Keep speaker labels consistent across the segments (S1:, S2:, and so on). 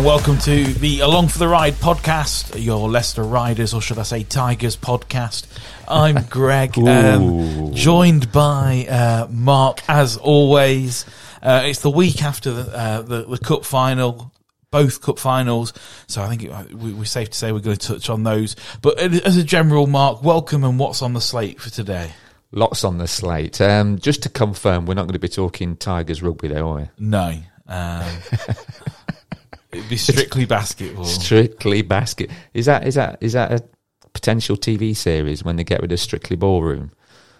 S1: And welcome to the Along for the Ride podcast, your Leicester Riders, or should I say Tigers podcast. I'm Greg, um, joined by uh, Mark as always. Uh, it's the week after the, uh, the, the cup final, both cup finals, so I think it, we, we're safe to say we're going to touch on those. But as a general, Mark, welcome and what's on the slate for today?
S2: Lots on the slate. Um, just to confirm, we're not going to be talking Tigers rugby, though, are we?
S1: No. Um, it'd be strictly basketball.
S2: Strictly basket. Is that is that is that a potential TV series when they get rid of Strictly Ballroom?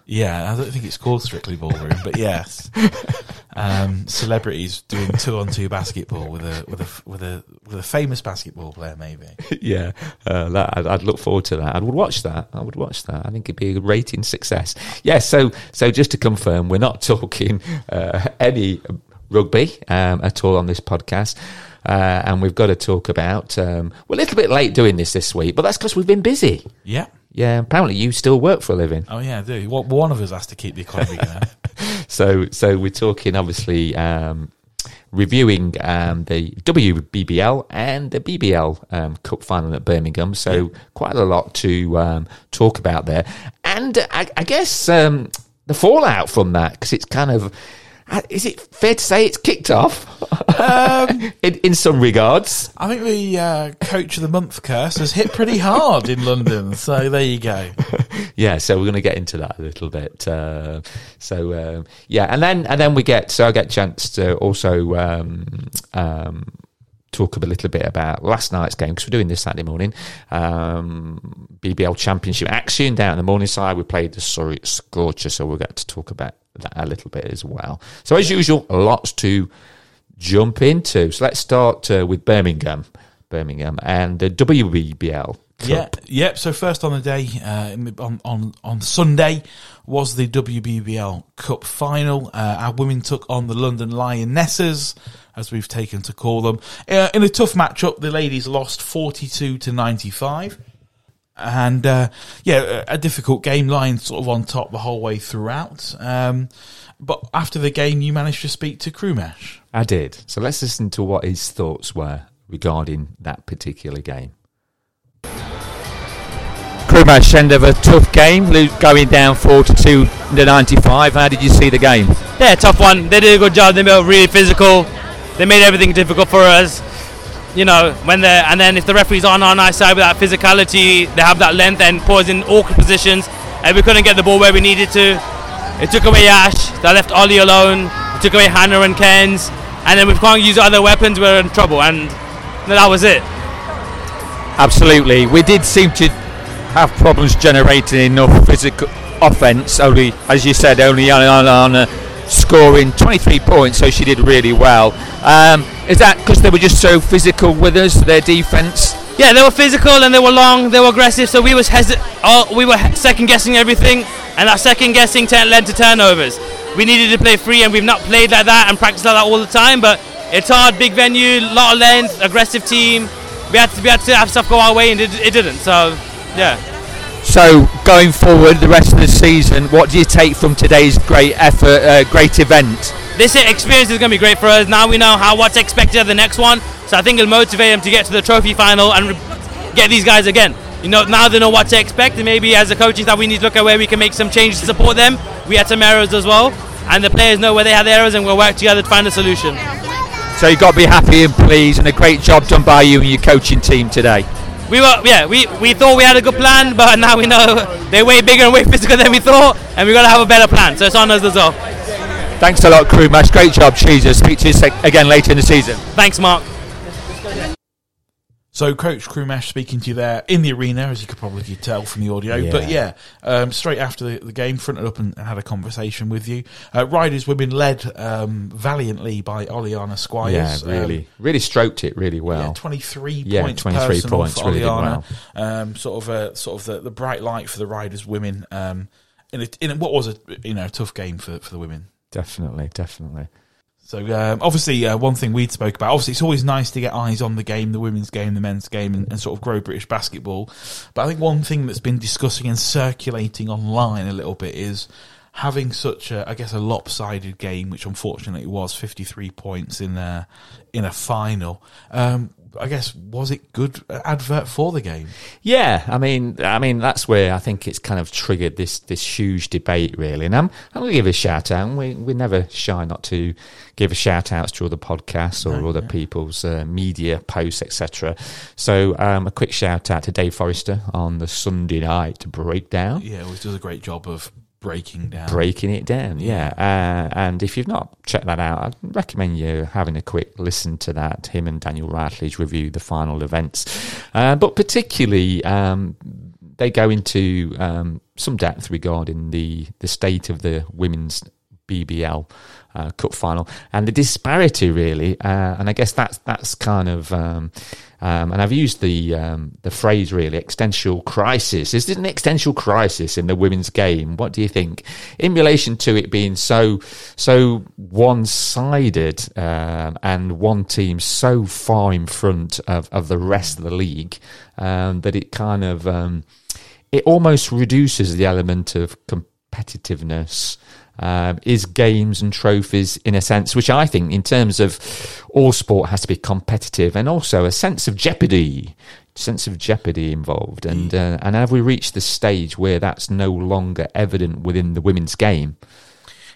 S1: Yeah, I don't think it's called Strictly Ballroom, but yes, um, celebrities doing two on two basketball with a with a with a with a famous basketball player, maybe.
S2: yeah, uh, that, I'd, I'd, look forward to that. I would watch that. I would watch that. I think it'd be a rating success. Yeah. So so just to confirm, we're not talking uh, any rugby um, at all on this podcast. Uh, and we've got to talk about. Um, we're a little bit late doing this this week, but that's because we've been busy.
S1: Yeah.
S2: Yeah, apparently you still work for a living.
S1: Oh yeah, I do. Well, one of us has to keep the economy going.
S2: so, so we're talking obviously um, reviewing um, the WBBL and the BBL um, Cup final at Birmingham. So yeah. quite a lot to um, talk about there, and I, I guess um, the fallout from that because it's kind of is it fair to say it's kicked off um, in, in, some regards?
S1: I think the uh, coach of the month curse has hit pretty hard in London. So there you go.
S2: yeah, so we're going to get into that a little bit. Uh, so um, yeah, and then and then we get so I get a chance to also um, um talk a little bit about last night's game because we're doing this Saturday morning. Um, BBL Championship action down in the morning side. We played the Surrey Scorcher, so we'll get to talk about that a little bit as well. So, as usual, lots to jump into. So, let's start uh, with Birmingham, Birmingham, and the WBBL. Cup.
S1: Yeah, yep. So first on the day, uh, on on on Sunday, was the WBBL Cup final. Uh, our women took on the London Lionesses, as we've taken to call them, uh, in a tough matchup. The ladies lost forty-two to ninety-five and uh, yeah, a difficult game line sort of on top the whole way throughout. Um, but after the game, you managed to speak to Krumesh.
S2: I did. So let's listen to what his thoughts were regarding that particular game.
S3: Krumesh, end of a tough game, going down 42 to 95. How did you see the game?
S4: Yeah, tough one. They did a good job. They were really physical. They made everything difficult for us you know, when they're and then if the referees aren't on our side with that physicality, they have that length and us in awkward positions, and we couldn't get the ball where we needed to. It took away Ash, that left Ollie alone. It took away Hannah and Ken's, and then we can't use other weapons. We're in trouble, and that was it.
S3: Absolutely, we did seem to have problems generating enough physical offense. Only, as you said, only on, on, on uh, scoring 23 points, so she did really well. Um, is that because they were just so physical with us, their defence?
S4: Yeah, they were physical and they were long, they were aggressive, so we was hesi- oh, we were second guessing everything, and that second guessing led to turnovers. We needed to play free, and we've not played like that and practiced like that all the time. But it's hard, big venue, lot of length, aggressive team. We had to, we had to have stuff go our way, and it, it didn't. So, yeah.
S3: So going forward, the rest of the season, what do you take from today's great effort, uh, great event?
S4: This experience is going to be great for us. Now we know how what's expected of the next one, so I think it'll motivate them to get to the trophy final and get these guys again. You know, now they know what to expect, and maybe as a coaching staff, we need to look at where we can make some changes to support them. We had some errors as well, and the players know where they had the errors, and we'll work together to find a solution.
S3: So you've got to be happy and pleased, and a great job done by you and your coaching team today
S4: we were yeah we, we thought we had a good plan but now we know they're way bigger and way physical than we thought and we've got to have a better plan. So it's on us as well.
S3: Thanks a lot Krumesh great job. Jesus speak to you again later in the season.
S4: Thanks Mark
S1: so, Coach Krumesh speaking to you there in the arena, as you could probably tell from the audio. Yeah. But yeah, um, straight after the, the, game, fronted up and, and, had a conversation with you. Uh, Riders women led um, valiantly by Oliana Squires.
S2: Yeah, really, um, really stroked it really well.
S1: Yeah, twenty three yeah, points. Twenty three points, really Oliana. Well. Um, sort of, a, sort of the, the bright light for the Riders women um, in, a, in what was a you know a tough game for for the women.
S2: Definitely, definitely.
S1: So um, obviously, uh, one thing we'd spoke about. Obviously, it's always nice to get eyes on the game, the women's game, the men's game, and, and, sort of grow British basketball. But I think one thing that's been discussing and circulating online a little bit is having such a, I guess, a lopsided game, which unfortunately was 53 points in a, in a final. Um, I guess was it good advert for the game?
S2: Yeah, I mean, I mean that's where I think it's kind of triggered this this huge debate, really. And I'm I'm going to give a shout out. And we we never shy not to give a shout outs to other podcasts or
S1: No,
S2: other
S1: yeah.
S2: people's uh, media posts, etc. So um, a quick shout out to Dave Forrester on the Sunday night breakdown.
S1: Yeah, was does a great job of breaking down.
S2: breaking it down. Yeah, uh, and if you've not checked that out, I'd recommend you having a quick listen to that. Him and Daniel Radley's review the final events, uh, but particularly um, they go into um, some depth regarding the the state of the women's BBL. Uh, cup final and the disparity really, uh, and I guess that's that's kind of, um, um, and I've used the um, the phrase really existential crisis. Is it an existential crisis in the women's game? What do you think in relation to it being so so one sided um, and one team so far in front of, of the rest of the league um, that it kind of um, it almost reduces the element of competitiveness. Um, is games and trophies in a sense, which I think, in terms of all sport, has to be competitive and also a sense of jeopardy, sense of jeopardy involved. And uh, and have we reached the stage where that's no longer evident within the women's game?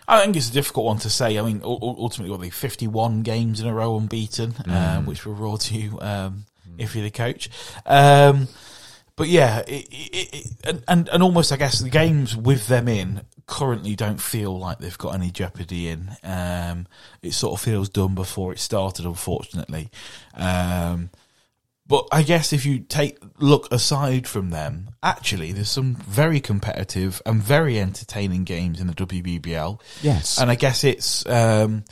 S1: I think it's a difficult one to say. I mean, ultimately, what are they 51 games in a row unbeaten, um, which will roar to you um, if you're the coach. Um, but yeah, it, it, it, and, and and almost, I guess, the games with them in currently don't feel like they've got any jeopardy in. Um, it sort of feels done before it started, unfortunately. Um, but I guess if you take look aside from them, actually, there's some very competitive and very entertaining games in the WBBL.
S2: Yes.
S1: And I guess it's um,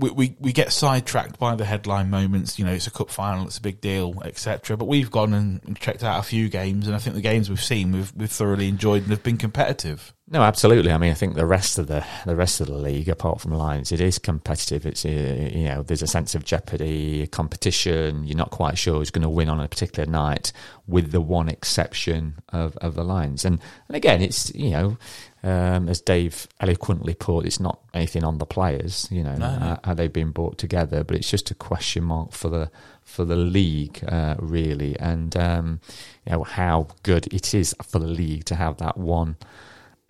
S1: we, we we get sidetracked by the headline moments. You know, it's a cup final, it's a big deal, etc. But we've gone and, checked out a few games, and I think the games we've seen we've we've thoroughly enjoyed and have been competitive.
S2: No, absolutely. I mean, I think the rest of the the rest of the league, apart from Lions, it is competitive. It's uh, you know, there's a sense of jeopardy, competition. You're not quite sure who's going to win on a particular night, with the one exception of, of the Lions. And and again, it's you know, um, as Dave eloquently put, it's not anything on the players. You know,
S1: No, no.
S2: uh, how they've been brought together, but it's just a question mark for the for the league, uh, really, and um, you know how good it is for the league to have that one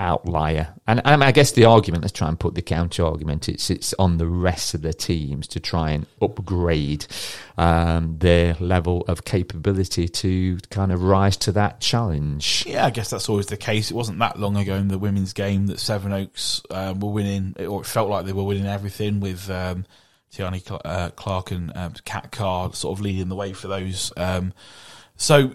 S2: outlier. And, and I guess the argument, let's try and put the counter argument, it's it's on the rest of the teams to try and upgrade um, their level of capability to kind of rise to that challenge.
S1: Yeah, I guess that's always the case. It wasn't that long ago in the women's game that Sevenoaks um, were winning, or it felt like they were winning everything with um, Tiani uh, Clark and um, Cat Card sort of leading the way for those. Um, so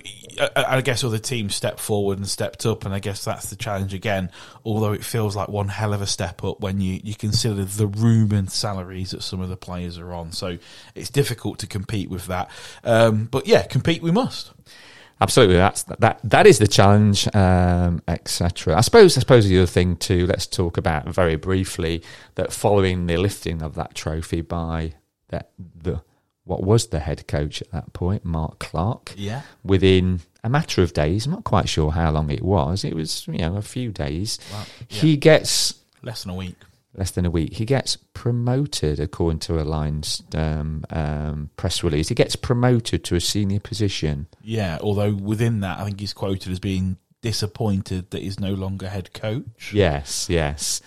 S1: I, guess other teams stepped forward and stepped up, and I guess that's the challenge again. Although it feels like one hell of a step up when you, you consider the room and salaries that some of the players are on. So it's difficult to compete with that. Um, but yeah, compete we must.
S2: Absolutely, that's that. That is the challenge, um, etc. I suppose. I suppose the other thing too. Let's talk about very briefly that following the lifting of that trophy by that the what was the head coach at that point, Mark Clark.
S1: Yeah.
S2: Within a matter of days, I'm not quite sure how long it was. It was you know a few days.
S1: Wow. Yeah.
S2: He gets
S1: Less than a week.
S2: less than a week. He gets promoted, according to a Lions um, um, press release. He gets promoted to a senior position.
S1: Yeah, although within that, I think he's quoted as being disappointed that he's no longer head coach.
S2: Yes, yes,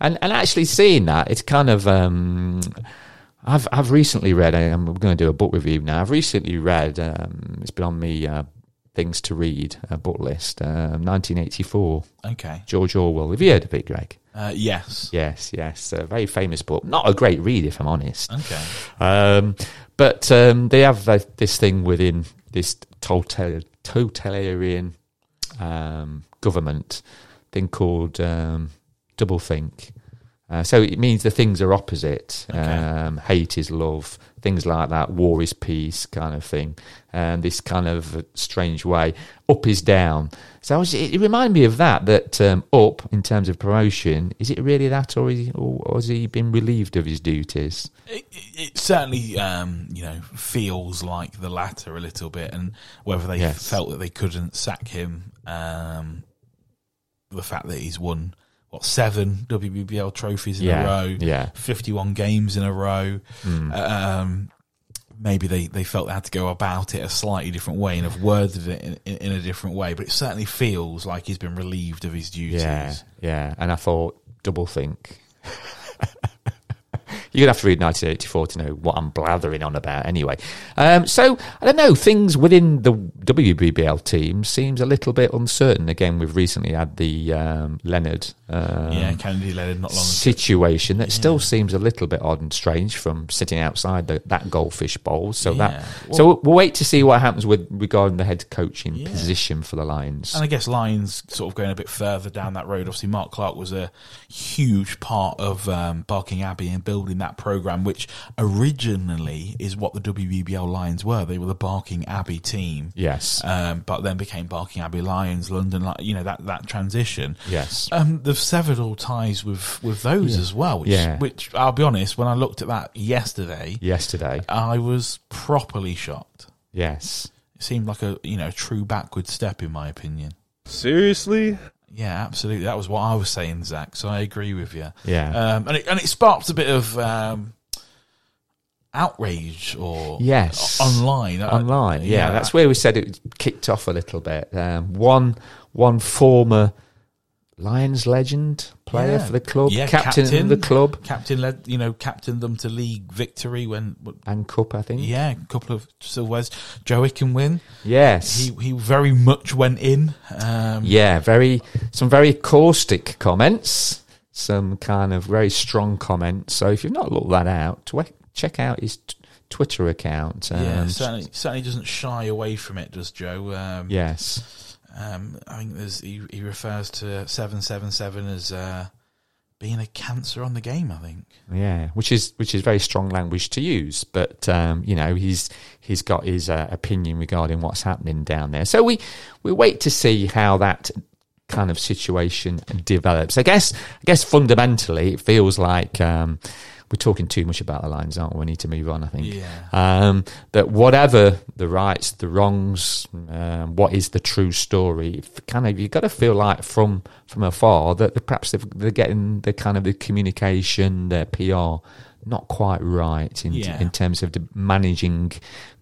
S2: and and actually seeing that, it's kind of. Um, I've I've recently read. I'm going to do a book review now. I've recently read. Um, it's been on me uh, things to read a book list. Um, 1984,
S1: Okay.
S2: George Orwell. Have you heard of it, Greg?
S1: Uh, yes.
S2: Yes, yes, a very famous book. Not a great read, if I'm honest.
S1: Okay.
S2: Um, but um, they have uh, this thing within this total, totalitarian um, government thing called um, doublethink. Uh, so it means the things are opposite.
S1: Okay.
S2: Um, hate is love, things like that. War is peace, kind of thing. And this kind of strange way, up is down. So I was, it, it reminded me of that. That um, up in terms of promotion, is it really that, or, is he, or, or has he been relieved of his duties?
S1: It, it it certainly, um, you know, feels like the latter a little bit, and whether they
S2: Yes.
S1: felt that they couldn't sack him, um, the fact that he's won what seven WBBL trophies in
S2: Yeah,
S1: a row,
S2: yeah.
S1: 51 games in a row.
S2: Mm.
S1: Um, maybe they, they felt they had to go about it a slightly different way and have worded it in, in, in a different way. But it certainly feels like he's been relieved of his duties.
S2: Yeah, yeah. And I thought, double think. You're gonna have to read 1984 to know what I'm blathering on about, anyway. Um, so I don't know. Things within the WBBL team seems a little bit uncertain. Again, we've recently had the um, Leonard um,
S1: yeah, Kennedy Leonard not long ago.
S2: situation that still seems a little bit odd and strange from sitting outside the, that goldfish bowl. So
S1: Yeah.
S2: that so we'll wait to see what happens with regarding the head coaching
S1: Yeah.
S2: position for the Lions.
S1: And I guess Lions sort of going a bit further down that road. Obviously, Mark Clark was a huge part of um, Barking Abbey and building that program, which originally is what the WBBL Lions were. They were the Barking Abbey team,
S2: yes,
S1: um, but then became Barking Abbey Lions, London. You know that that transition.
S2: yes.
S1: Um, they've severed all ties with with those as well. Which,
S2: Yeah.
S1: which I'll be honest, when I looked at that yesterday,
S2: Yesterday,
S1: I was properly shocked.
S2: yes.
S1: It seemed like a you know true backward step in my opinion.
S5: Seriously?
S1: Yeah, absolutely. That was what I was saying, Zach. So I agree with you.
S2: Yeah.
S1: Um, and it and it sparked a bit of um, outrage or
S2: Yes.
S1: o- online. Uh,
S2: Online, yeah,
S1: yeah.
S2: that's where we said it kicked off a little bit. Um, one, one former Lions legend player
S1: Yeah.
S2: for the club,
S1: Yeah,
S2: captain,
S1: captain.
S2: of the club,
S1: captain led, you know, captained them to league victory when,
S2: and cup, I think.
S1: yeah, a couple of silverwares. Joe Ikhinmwin.
S2: Yes,
S1: He he very much went in. Um,
S2: yeah, very some very caustic comments, some kind of very strong comments. So if you've not looked that out, check out his t- Twitter account.
S1: yeah,
S2: Um,
S1: certainly certainly doesn't shy away from it, does Joe? Um,
S2: yes,
S1: Um, I think there's he, he refers to seven seven seven as uh, being a cancer on the game. I think.
S2: Yeah, which is which is very strong language to use, but um, you know he's he's got his uh, opinion regarding what's happening down there. So we we wait to see how that kind of situation develops. I guess I guess fundamentally it feels like um, we're talking too much about the lines, aren't we? We need to move on. I think.
S1: Yeah.
S2: Um, that whatever the rights, the wrongs, um, what is the true story? Kind of, you've got to feel like from from afar that perhaps they're getting the kind of the communication, their PR, not quite right in
S1: Yeah.
S2: in terms of managing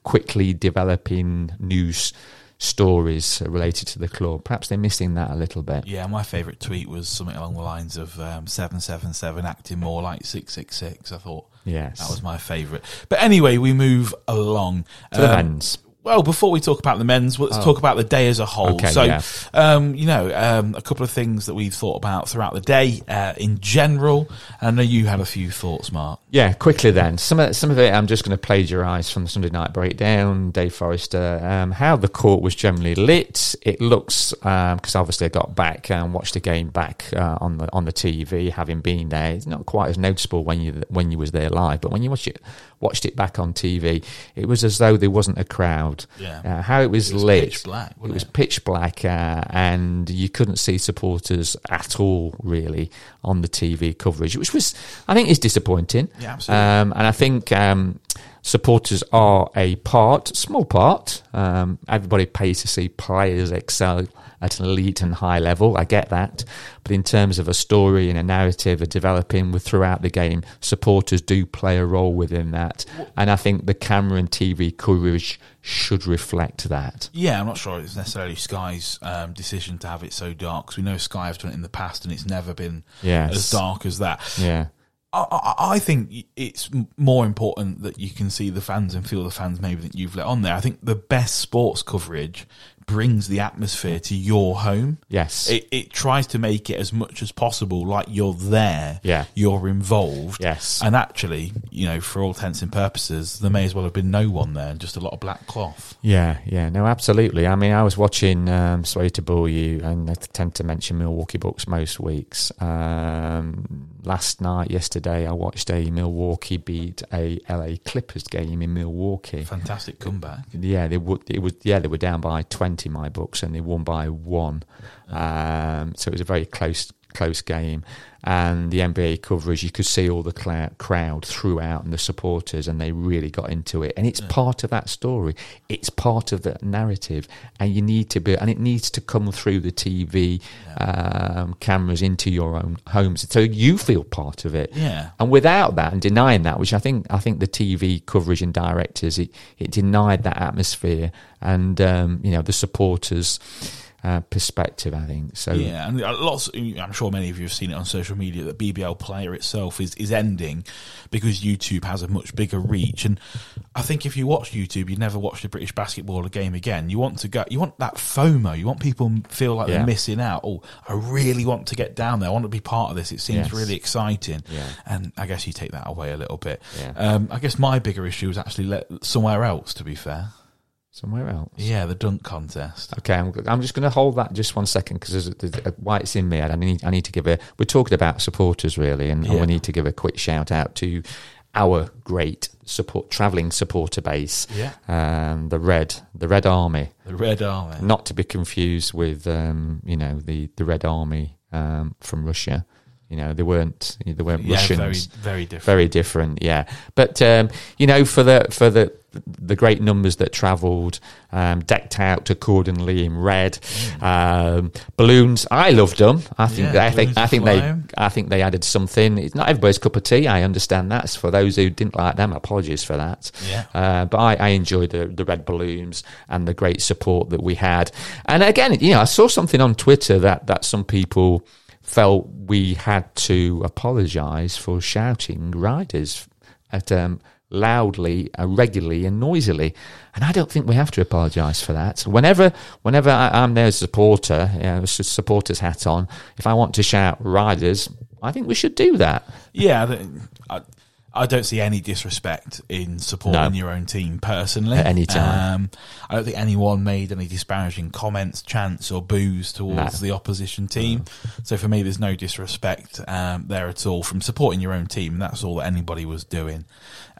S2: quickly developing news stories related to the club. Perhaps they're missing that a little bit.
S1: Yeah, my favourite tweet was something along the lines of um, seven seven seven acting more like six six six. I thought
S2: Yes,
S1: that was my favourite. But anyway, we move along
S2: to the
S1: Um,
S2: men's.
S1: Well, before we talk about the men's, let's
S2: Oh.
S1: talk about the day as a whole.
S2: Okay,
S1: so,
S2: yeah.
S1: um, you know, um, a couple of things that we've thought about throughout the day uh, in general. I know you had a few thoughts, Mark.
S2: Yeah, quickly then. Some of some of it I'm just going to plagiarise from the Sunday Night Breakdown. Dave Forrester, um, how the court was generally lit. It looks because obviously I got back and watched the game back uh, on the on the TV, having been there. It's not quite as noticeable when you when you was there live, but when you watch it watched it back on TV, it was as though there wasn't a crowd.
S1: Yeah.
S2: Uh, how it was,
S1: It was
S2: lit.
S1: pitch black,
S2: It
S1: wasn't
S2: was
S1: it?
S2: pitch black, uh, and you couldn't see supporters at all, really, on the TV coverage, which was, I think, is disappointing.
S1: Yeah, absolutely.
S2: Um, and I think um, supporters are a part, small part. Um, everybody pays to see players excel at an elite and high level. I get that. But in terms of a story and a narrative, a developing with throughout the game, supporters do play a role within that. And I think the camera and TV coverage should reflect that.
S1: Yeah, I'm not sure it's necessarily Sky's um, decision to have it so dark because we know Sky have done it in the past and it's never been
S2: Yes.
S1: as dark as that.
S2: Yeah.
S1: I, I, I think it's more important that you can see the fans and feel the fans maybe that you've let on there. I think the best sports coverage brings the atmosphere to your home.
S2: Yes.
S1: It, it tries to make it as much as possible like you're there,
S2: Yeah.
S1: you're involved.
S2: Yes.
S1: And actually, you know, for all intents and purposes, there may as well have been no one there, and just a lot of black cloth.
S2: Yeah, yeah, no, absolutely. I mean, I was watching um, Sorry to Bore You, and I tend to mention Milwaukee Bucks most weeks. Um, last night, yesterday, I watched a Milwaukee beat a LA Clippers game in Milwaukee.
S1: Fantastic comeback.
S2: Yeah, they would. It was yeah, they were down by twenty my Bucks, and they won by one. Um, so it was a very close close game. And the NBA coverage, you could see all the clou- crowd throughout and the supporters, and they really got into it. And it's part of that story. It's part of that narrative, and you need to be, and it needs to come through the TV um, cameras into your own homes, so you feel part of it.
S1: Yeah.
S2: And without that and denying that, which I think I think the TV coverage and directors it, it denied that atmosphere and um, you know the supporters uh, perspective. I think so.
S1: Yeah, and lots. I'm sure many of you have seen it on social media that BBL Player itself is is ending because YouTube has a much bigger reach. And I think if you watch YouTube, you never watch the British basketball game again. You want to go. You want that FOMO. You want people feel like
S2: Yeah.
S1: they're missing out. Oh, I really want to get down there. I want to be part of this. It seems
S2: Yes.
S1: really exciting.
S2: Yeah.
S1: And I guess you take that away a little bit.
S2: Yeah.
S1: Um, I guess my bigger issue was actually let, somewhere else. To be fair,
S2: Somewhere else.
S1: yeah, the dunk contest.
S2: Okay, I'm, I'm just going to hold that just one second because why it's in me. I need I need to give a. We're talking about supporters really, and
S1: Yeah.
S2: we need to give a quick shout out to our great support travelling supporter base.
S1: Yeah.
S2: um, the Red the Red Army,
S1: The Red Army.
S2: not to be confused with um, you know the the Red Army um, from Russia. You know they weren't they weren't
S1: yeah,
S2: Russians.
S1: very very different.
S2: very different yeah. But um you know for the for the the great numbers that travelled um decked out accordingly in red um balloons i loved them. I think
S1: Yeah,
S2: i think i think they i think they added something. It's not everybody's cup of tea i understand that. For those who didn't like them apologies for that.
S1: Yeah.
S2: uh, but I, I enjoyed the, the red balloons and the great support that we had. And again, you know, I saw something on Twitter that, that some people felt we had to apologise for shouting riders at um, loudly, uh, regularly, and noisily. And I don't think we have to apologise for that. Whenever, whenever I, I'm there as a supporter, you know, supporter's hat on, if I want to shout riders, I think we should do that.
S1: Yeah, I, don't- I, don't see any disrespect in supporting
S2: No.
S1: your own team personally.
S2: At any time.
S1: Um, I don't think anyone made any disparaging comments, chants, or boos towards
S2: No.
S1: the opposition team. So for me, there's no disrespect um, there at all from supporting your own team. That's all that anybody was doing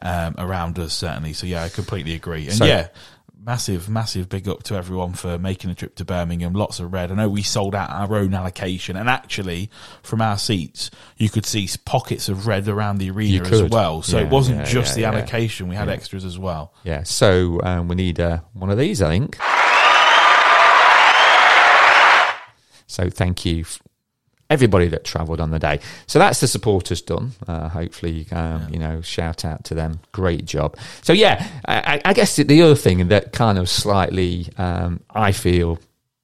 S1: um, around us, certainly. So yeah, I completely agree. And
S2: So-
S1: yeah. Massive, massive big up to everyone for making a trip to Birmingham. Lots of red. I know we sold out our own allocation, and actually, from our seats, you could see pockets of red around the arena as well. So
S2: Yeah,
S1: it wasn't
S2: yeah,
S1: just
S2: yeah,
S1: the allocation; we had extras as well.
S2: Yeah, so um, we need uh, one of these, I think. So thank you, everybody that travelled on the day. So that's the supporters done. Uh, hopefully, um, you know, shout out to them. Great job. So yeah, I, I- I guess the other thing that kind of slightly um, I feel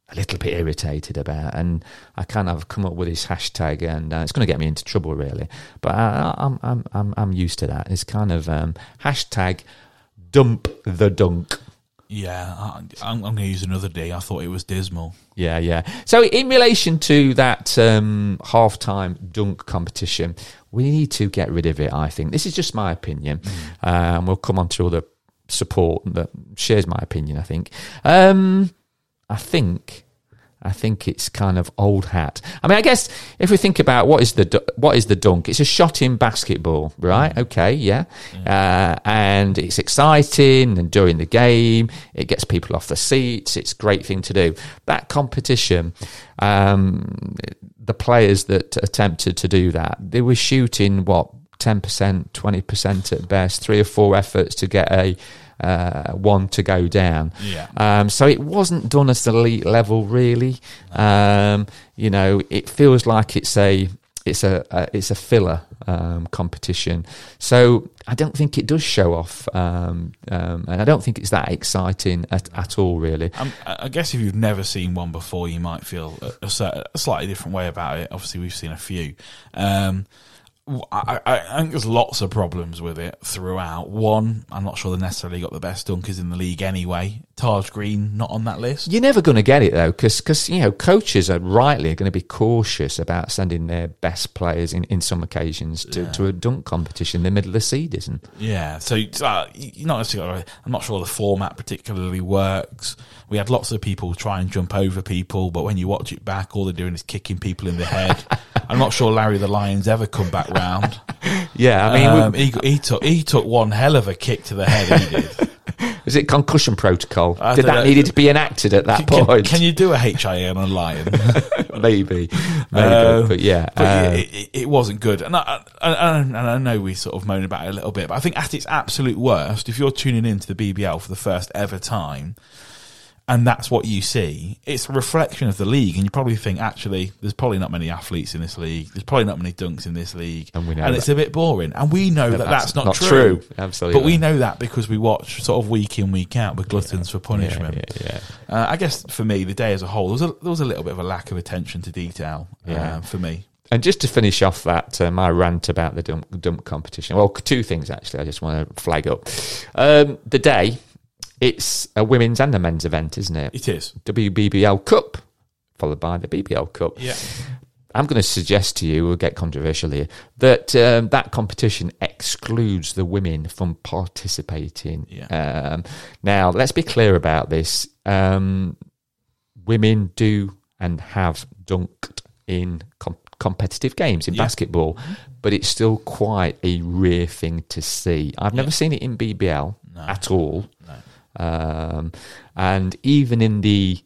S2: a little bit irritated about, and I kind of come up with this hashtag, and uh, it's going to get me into trouble, really. But I, I'm I'm I'm I'm used to that. It's kind of um, hashtag dump the dunk.
S1: Yeah, I, I'm, I'm going to use another D. I thought it was dismal.
S2: Yeah, yeah. So in relation to that um, half-time dunk competition, we need to get rid of it. I think this is just my opinion. Um, we'll come on to other support that shares my opinion. I think. Um, I think. I think it's kind of old hat. I mean, I guess if we think about what is the what is the dunk, it's a shot in basketball, right? Okay, yeah, uh, and it's exciting, and during the game, it gets people off the seats. It's a great thing to do. That competition, um, the players that attempted to do that, they were shooting what ten percent, twenty percent at best, three or four efforts to get a uh, one to go down.
S1: Yeah.
S2: Um, so it wasn't done at the elite level, really. Um, you know, it feels like it's a it's a, a it's a filler um, competition. So I don't think it does show off, um, um, and I don't think it's that exciting at, at all, really.
S1: Um, I guess if you've never seen one before, you might feel a, a, a slightly different way about it. Obviously, we've seen a few. Um, I, I, I think there's lots of problems with it throughout. One, I'm not sure they necessarily got the best dunkers in the league anyway. Taj Green not on that list.
S2: You're never going to get it though, because you know coaches are rightly going to be cautious about sending their best players in, in some occasions to, to a dunk competition in the middle of the season.
S1: Yeah, so uh, you're not necessarily. I'm not sure the format particularly works. We had lots of people try and jump over people, but when you watch it back, all they're doing is kicking people in the head. I'm not sure Larry the Lion's ever come back round.
S2: Yeah, I mean, we-
S1: um, he, he took he took one hell of a kick to the head. He did.
S2: Was it concussion protocol?
S1: I
S2: Did that needed to be enacted at that
S1: Can,
S2: point?
S1: can you do a HIA on a lion?
S2: maybe, maybe,
S1: Uh,
S2: but yeah,
S1: But
S2: uh,
S1: it, it, it wasn't good, and I, I, I, and I know we sort of moan about it a little bit, but I think at its absolute worst, if you're tuning into the BBL for the first ever time, and that's what you see, it's a reflection of the league, and you probably think actually there's probably not many athletes in this league, there's probably not many dunks in this league,
S2: And we know
S1: it's a bit boring, and we know that, that's, not,
S2: true.
S1: true.
S2: Absolutely,
S1: But we know that because we watch sort of week in week out with gluttons for
S2: Yeah,
S1: punishment.
S2: yeah, yeah.
S1: Uh, I guess for me, the day as a whole, there was a, there was a little bit of a lack of attention to detail uh, for me.
S2: And just to finish off that, uh, my rant about the dump, dump competition. Well, two things actually. I just want to flag up. Um, the day, it's a women's and a men's event, isn't it?
S1: It is.
S2: WBBL Cup, followed by the BBL Cup.
S1: Yeah.
S2: I'm going to suggest to you, we'll get controversial here, that um, that competition excludes the women from participating.
S1: Yeah.
S2: Um, now, let's be clear about this. Um, women do and have dunked in com- competitive games in
S1: Yeah.
S2: basketball, but it's still quite a rare thing to see. I've never seen it in BBL
S1: No.
S2: at all. Um, and even in the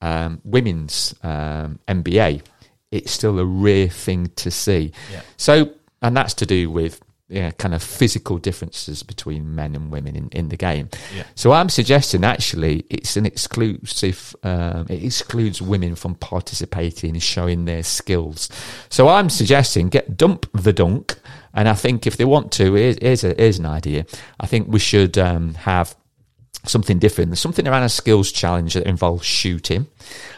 S2: um, women's um, NBA, it's still a rare thing to see.
S1: Yeah.
S2: So, and that's to do with yeah, kind of physical differences between men and women in, in the game.
S1: Yeah.
S2: So I'm suggesting actually it's an exclusive, um, it excludes women from participating and showing their skills. So I'm suggesting get dump the dunk. And I think if they want to, here's, here's, a, here's an idea. I think we should um, have something different, something around a skills challenge that involves shooting.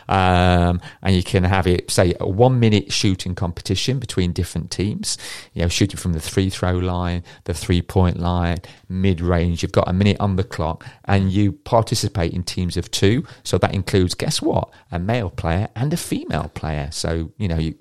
S2: Um, and you can have it, say, a one minute shooting competition between different teams, you know, shooting from the three throw line, the three point line, mid range. You've got a minute on the clock and you participate in teams of two. So that includes, guess what? A male player and a female player. So, you know, you,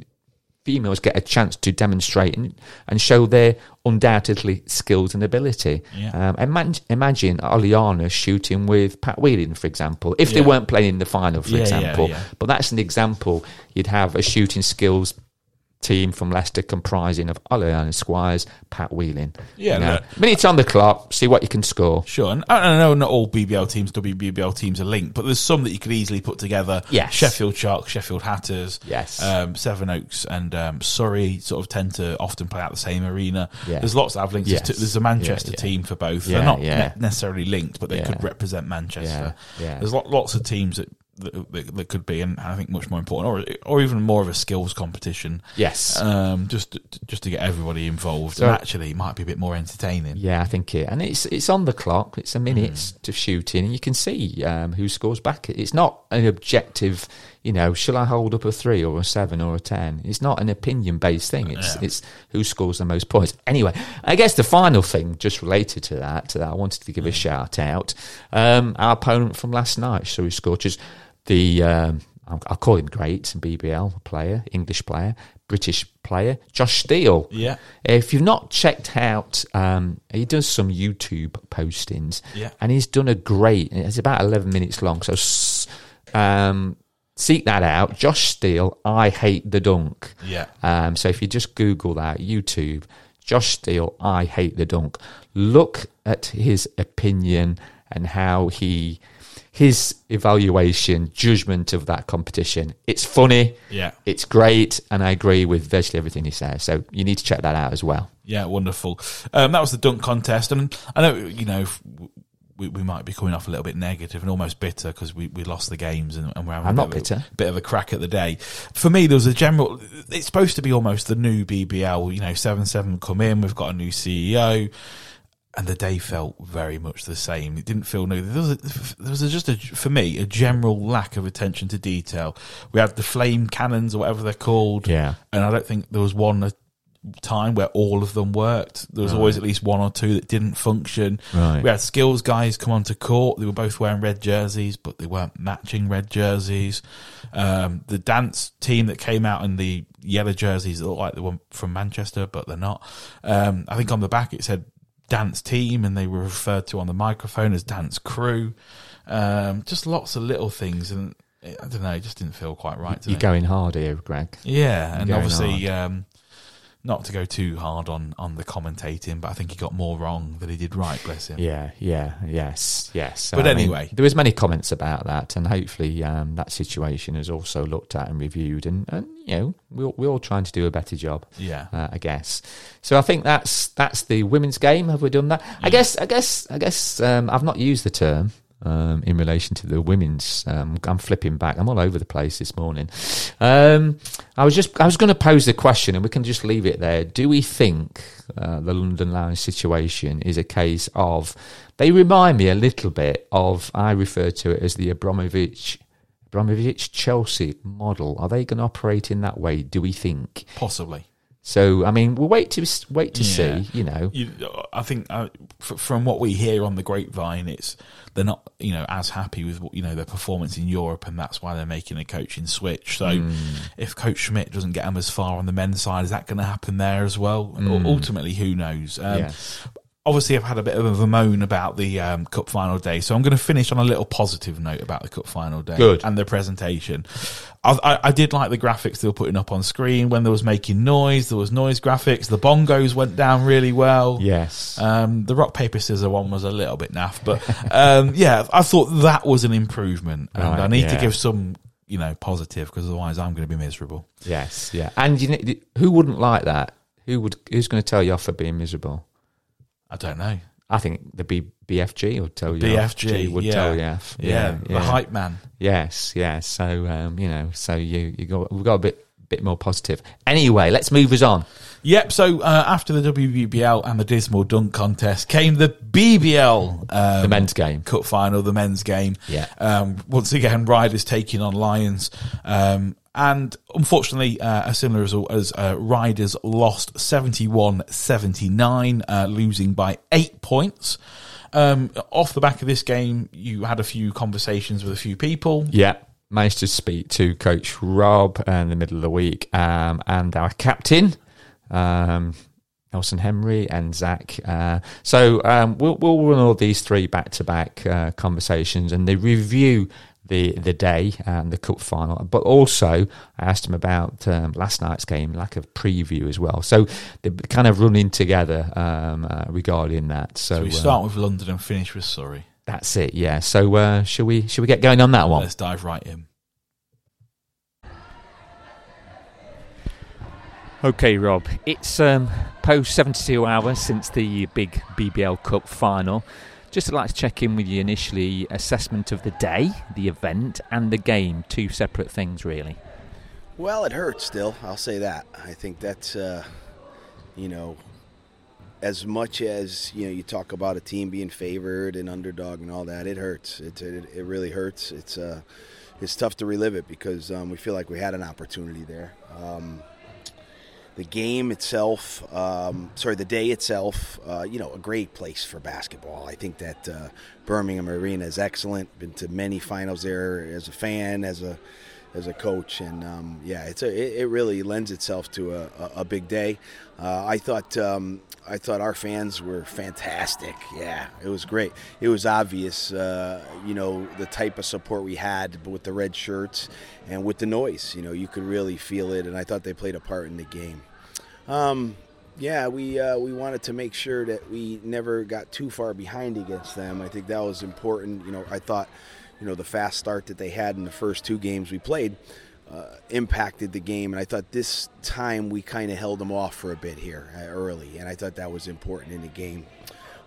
S2: females get a chance to demonstrate and, and show their undoubtedly skills and ability.
S1: Yeah.
S2: Um, imagine, imagine Oliana shooting with Pat Whelan, for example, if they weren't playing in the final, for
S1: Yeah, yeah,
S2: example.
S1: yeah.
S2: But that's an example. You'd have a shooting skills team from Leicester comprising of Oliana Squires, Pat Whelan.
S1: Yeah,
S2: You know,
S1: look-
S2: minutes on the clock, see what you can score.
S1: Sure, and I know not all BBL teams, WBBL teams are linked, but there's some that you could easily put together.
S2: Yes.
S1: Sheffield Sharks, Sheffield Hatters,
S2: Yes.
S1: um, Sevenoaks, and um, Surrey sort of tend to often play out the same arena.
S2: Yeah.
S1: There's lots have links.
S2: Yes.
S1: There's, there's a Manchester
S2: Yeah, yeah.
S1: team for both.
S2: Yeah,
S1: They're not ne- necessarily linked, but they could represent Manchester.
S2: Yeah.
S1: There's lot, lots of teams that, that that that could be, and I think much more important, or or even more of a skills competition.
S2: Yes.
S1: Um, just just to get everybody involved,
S2: So-
S1: and actually, it might be a bit more entertaining.
S2: Yeah, I think it, and it's it's on the clock. It's a minute
S1: Mm.
S2: to shoot in, and you can see um, who scores back. It's not an objective, you know. Shall I hold up a three or a seven or a ten? It's not an opinion based thing. It's
S1: Yeah.
S2: it's who scores the most points. Anyway, I guess the final thing, just related to that, that I wanted to give
S1: Mm.
S2: a shout out. Um, our opponent from last night, Surrey Scorchers, the um, I'll, call him great BBL player, English player, British player, Josh Steele.
S1: Yeah.
S2: If you've not checked out, um, he does some YouTube postings,
S1: Yeah.
S2: and he's done a great. It's about eleven minutes long, so um, seek that out. Josh Steele, I hate the dunk.
S1: Yeah.
S2: Um, so if you just Google that YouTube, Josh Steele, I hate the dunk. Look at his opinion and how he, his evaluation, judgment of that competition. It's funny.
S1: Yeah.
S2: It's great, and I agree with virtually everything he says. So you need to check that out as well.
S1: Yeah, wonderful. Um, that was the dunk contest, and I know you know we, we might be coming off a little bit negative and almost bitter because we, we lost the games and, and we're having
S2: I'm
S1: a
S2: not
S1: bit of a-
S2: bitter.
S1: bit of a crack at the day. For me, there was a general. It's supposed to be almost the new BBL. You know, seven seven come in. We've got a new CEO. And the day felt very much the same. It didn't feel new. There was, a, there was a, just a, for me, a general lack of attention to detail. We had the flame cannons or whatever they're called.
S2: Yeah.
S1: And I don't think there was one time where all of them worked. There was always at least one or two that didn't function.
S2: Right.
S1: We had skills guys come onto court. They were both wearing red jerseys, but they weren't matching red jerseys. Um, the dance team that came out in the yellow jerseys looked like they were from Manchester, but they're not. Um, I think on the back it said dance team, and they were referred to on the microphone as dance crew. Um, just lots of little things, and I don't know, it just didn't feel quite right to
S2: You're
S1: me.
S2: going hard here, Greg.
S1: Yeah, and obviously, um, not to go too hard on on the commentating, but I think he got more wrong than he did right. Bless him.
S2: Yeah, yeah, yes, yes.
S1: But
S2: I mean,
S1: anyway.
S2: there was many comments about that, and hopefully um, that situation is also looked at and reviewed, and, and you know we're, we're all trying to do a better job.
S1: Yeah.
S2: uh, I guess. So I think that's that's the women's game. Have we done that? I guess. I guess. I guess. Um, I've not used the term. Um, in relation to the women's, um, I'm flipping back. I'm all over the place this morning. Um, I was just, I was going to pose the question, and we can just leave it there. Do we think uh, the London Lions situation is a case of? They remind me a little bit of. I refer to it as the Abramovich, Abramovich Chelsea model. Are they going to operate in that way? Do we think?
S1: Possibly.
S2: So I mean, we'll wait to wait to
S1: Yeah.
S2: see. You know,
S1: You, I think uh, f- from what we hear on the grapevine, it's they're not you know as happy with you know their performance in Europe, and that's why they're making a coaching switch. So
S2: Hmm.
S1: if Coach Schmidt doesn't get them as far on the men's side, is that going to happen there as well? U- Ultimately, who knows? Um.
S2: Yes.
S1: Obviously, I've had a bit of a moan about the um, cup final day, so I'm going to finish on a little positive note about the cup final day
S2: Good.
S1: and the presentation. I, I, did like the graphics they were putting up on screen when there was making noise. There was noise graphics. The bongos went down really well.
S2: yes,
S1: Um, the rock paper scissor one was a little bit naff, but um, yeah, I thought that was an improvement, and
S2: Right,
S1: I need to give some, you know, positive because otherwise I'm going to be miserable.
S2: yes, yeah. And you know, who wouldn't like that? Who would? Who's going to tell you off for being miserable?
S1: I don't know.
S2: I think the B, BFG would tell you.
S1: BFG
S2: would
S1: yeah.
S2: tell you off.
S1: Yeah, the hype man.
S2: Yes, yes. So um, you know, so you you got we've got a bit bit more positive. Anyway, let's move us on.
S1: Yep. So uh, after the WBBL and the dismal dunk contest came the BBL, um,
S2: The men's game.
S1: cup final, the men's game.
S2: Yeah.
S1: Um, once again, Riders taking on Lions. Um, and unfortunately, uh, a similar result as uh, Riders lost 71 79, uh, losing by eight points. Um, off the back of this game, you had a few conversations with a few people.
S2: Yeah. Managed to speak to Coach Rob in the middle of the week um, and our captain, um, Nelson Henry and Zach. Uh, so um, we'll, we'll run all these three back to back conversations and they review the, the day and the cup final. But also, I asked him about um, last night's game, like a preview as well. So they're kind of running together um, uh, regarding that. So,
S1: So we
S2: uh,
S1: start with London and finish with Surrey.
S2: that's it, yeah. So uh, shall we? Shall we get going on that one?
S1: Let's dive right in.
S3: Okay, Rob. It's um, post 72 hours since the big BBL Cup final. Just like to check in with you initially. Assessment of the day, the event, and the game. Two separate things, really.
S5: Well, it hurts still. I'll say that. I think that's, uh, you know, as much as you know, you talk about a team being favored and underdog and all that. It hurts. It it, it really hurts. It's uh, it's tough to relive it because um, we feel like we had an opportunity there. Um, the game itself, um, sorry, the day itself, uh, you know, a great place for basketball. I think that uh, Birmingham Arena is excellent. Been to many finals there as a fan, as a as a coach, and um, yeah, it's a it, it really lends itself to a, a, a big day. Uh, I thought um, I thought our fans were fantastic. Yeah, it was great. It was obvious, uh, you know, the type of support we had with the red shirts and with the noise. You know, you could really feel it, and I thought they played a part in the game. Um, yeah, we uh, we wanted to make sure that we never got too far behind against them. I think that was important. You know, I thought, you know, the fast start that they had in the first two games we played uh, impacted the game, and I thought this time we kind of held them off for a bit here uh, early, and I thought that was important in the game.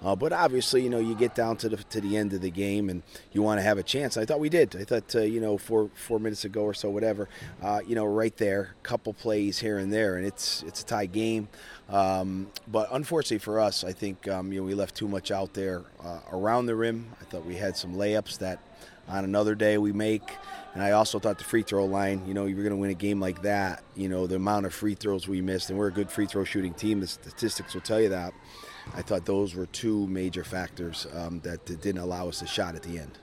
S5: Uh, but obviously, you know, you get down to the to the end of the game, and you want to have a chance. I thought we did. I thought, uh, you know, four four minutes ago or so, whatever, uh, you know, right there, couple plays here and there, and it's it's a tie game. Um, but unfortunately for us, I think um, you know we left too much out there uh, around the rim. I thought we had some layups that on another day we make. And I also thought the free throw line, you know, you're going to win a game like that, you know, the amount of free throws we missed, and we're a good free throw shooting team. The statistics will tell you that. I thought those were two major factors um, that didn't allow us a shot at the end.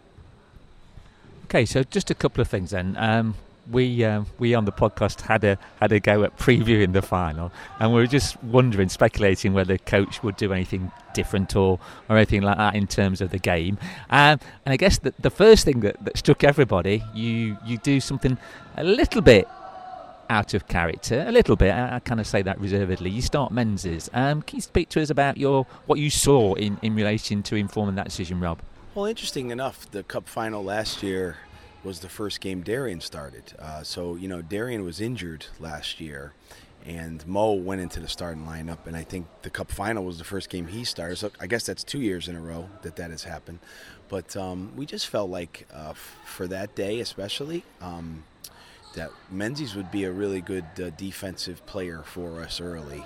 S3: Okay, so just a couple of things then. Um, we um, we on the podcast had a had a go at previewing the final, and we were just wondering, speculating whether coach would do anything different or or anything like that in terms of the game. Um, and I guess the, the first thing that, that struck everybody, you you do something a little bit
S2: out of character a little bit. I, I kind of say that reservedly. You start Menzies. Um, can you speak to us about your what you saw in, in relation to informing that decision, Rob?
S5: Well, interesting enough, the Cup final last year was the first game Darian started. Uh, so you know, Darian was injured last year, and Mo went into the starting lineup, and I think the Cup final was the first game he started. So I guess that's two years in a row that that has happened. But um, we just felt like uh, f- for that day, especially. Um, that Menzies would be a really good uh, defensive player for us early.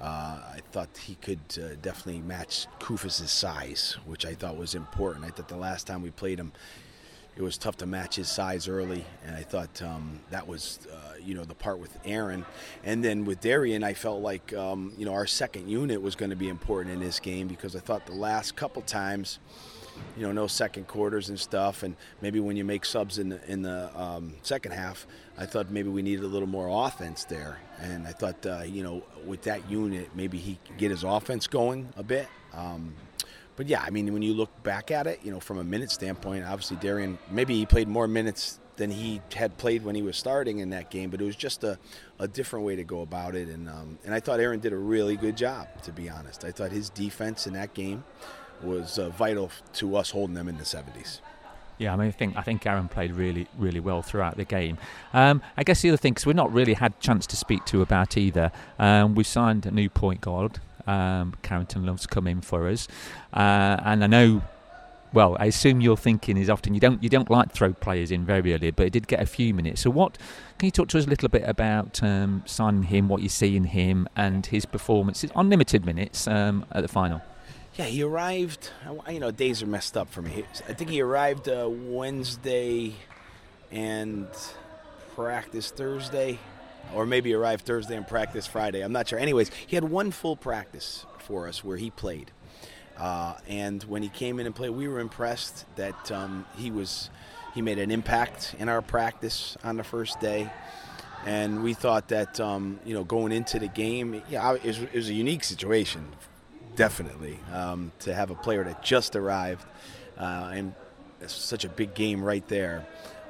S5: Uh, I thought he could uh, definitely match Koufos' size, which I thought was important. I thought the last time we played him, it was tough to match his size early, and I thought um, that was, uh, you know, the part with Aaron, and then with Darian, I felt like, um, you know, our second unit was going to be important in this game because I thought the last couple times you know, no second quarters and stuff, and maybe when you make subs in the, in the um, second half, I thought maybe we needed a little more offense there, and I thought, uh, you know, with that unit, maybe he could get his offense going a bit. Um, but yeah, I mean, when you look back at it, you know, from a minute standpoint, obviously Darian, maybe he played more minutes than he had played when he was starting in that game, but it was just a, a different way to go about it, and um, and I thought Aaron did a really good job, to be honest. I thought his defense in that game was uh, vital to us holding them in the 70s.
S2: Yeah, I mean, I think I think Aaron played really, really well throughout the game. Um, I guess the other thing, because we've not really had chance to speak to about either. Um, we signed a new point guard. Um, Carrington Love's coming for us, uh, and I know. Well, I assume your thinking is often you don't you don't like throw players in very early, but he did get a few minutes. So, what can you talk to us a little bit about um, signing him, what you see in him, and his performances on limited minutes um, at the final?
S5: Yeah, he arrived. You know, days are messed up for me. I think he arrived uh, Wednesday and practiced Thursday, or maybe arrived Thursday and practiced Friday. I'm not sure. Anyways, he had one full practice for us where he played. Uh, and when he came in and played, we were impressed that um, he was he made an impact in our practice on the first day. And we thought that um, you know going into the game, yeah, it was, it was a unique situation definitely. Um, to have a player that just arrived uh, and such a big game right there.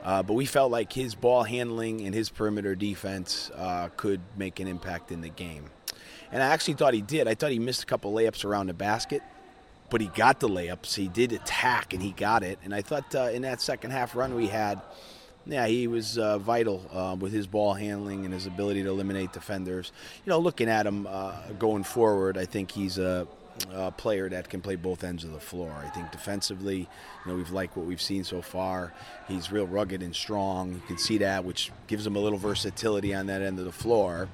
S5: Uh, but we felt like his ball handling and his perimeter defense uh, could make an impact in the game. And I actually thought he did. I thought he missed a couple layups around the basket, but he got the layups. He did attack and he got it. And I thought uh, in that second half run we had, yeah, he was uh, vital uh, with his ball handling and his ability to eliminate defenders. You know, looking at him uh, going forward, I think he's a uh, player that can play both ends of the floor. I think defensively, you know, we've liked what we've seen so far. He's real rugged and strong. You can see that, which gives him a little versatility on that end of the floor.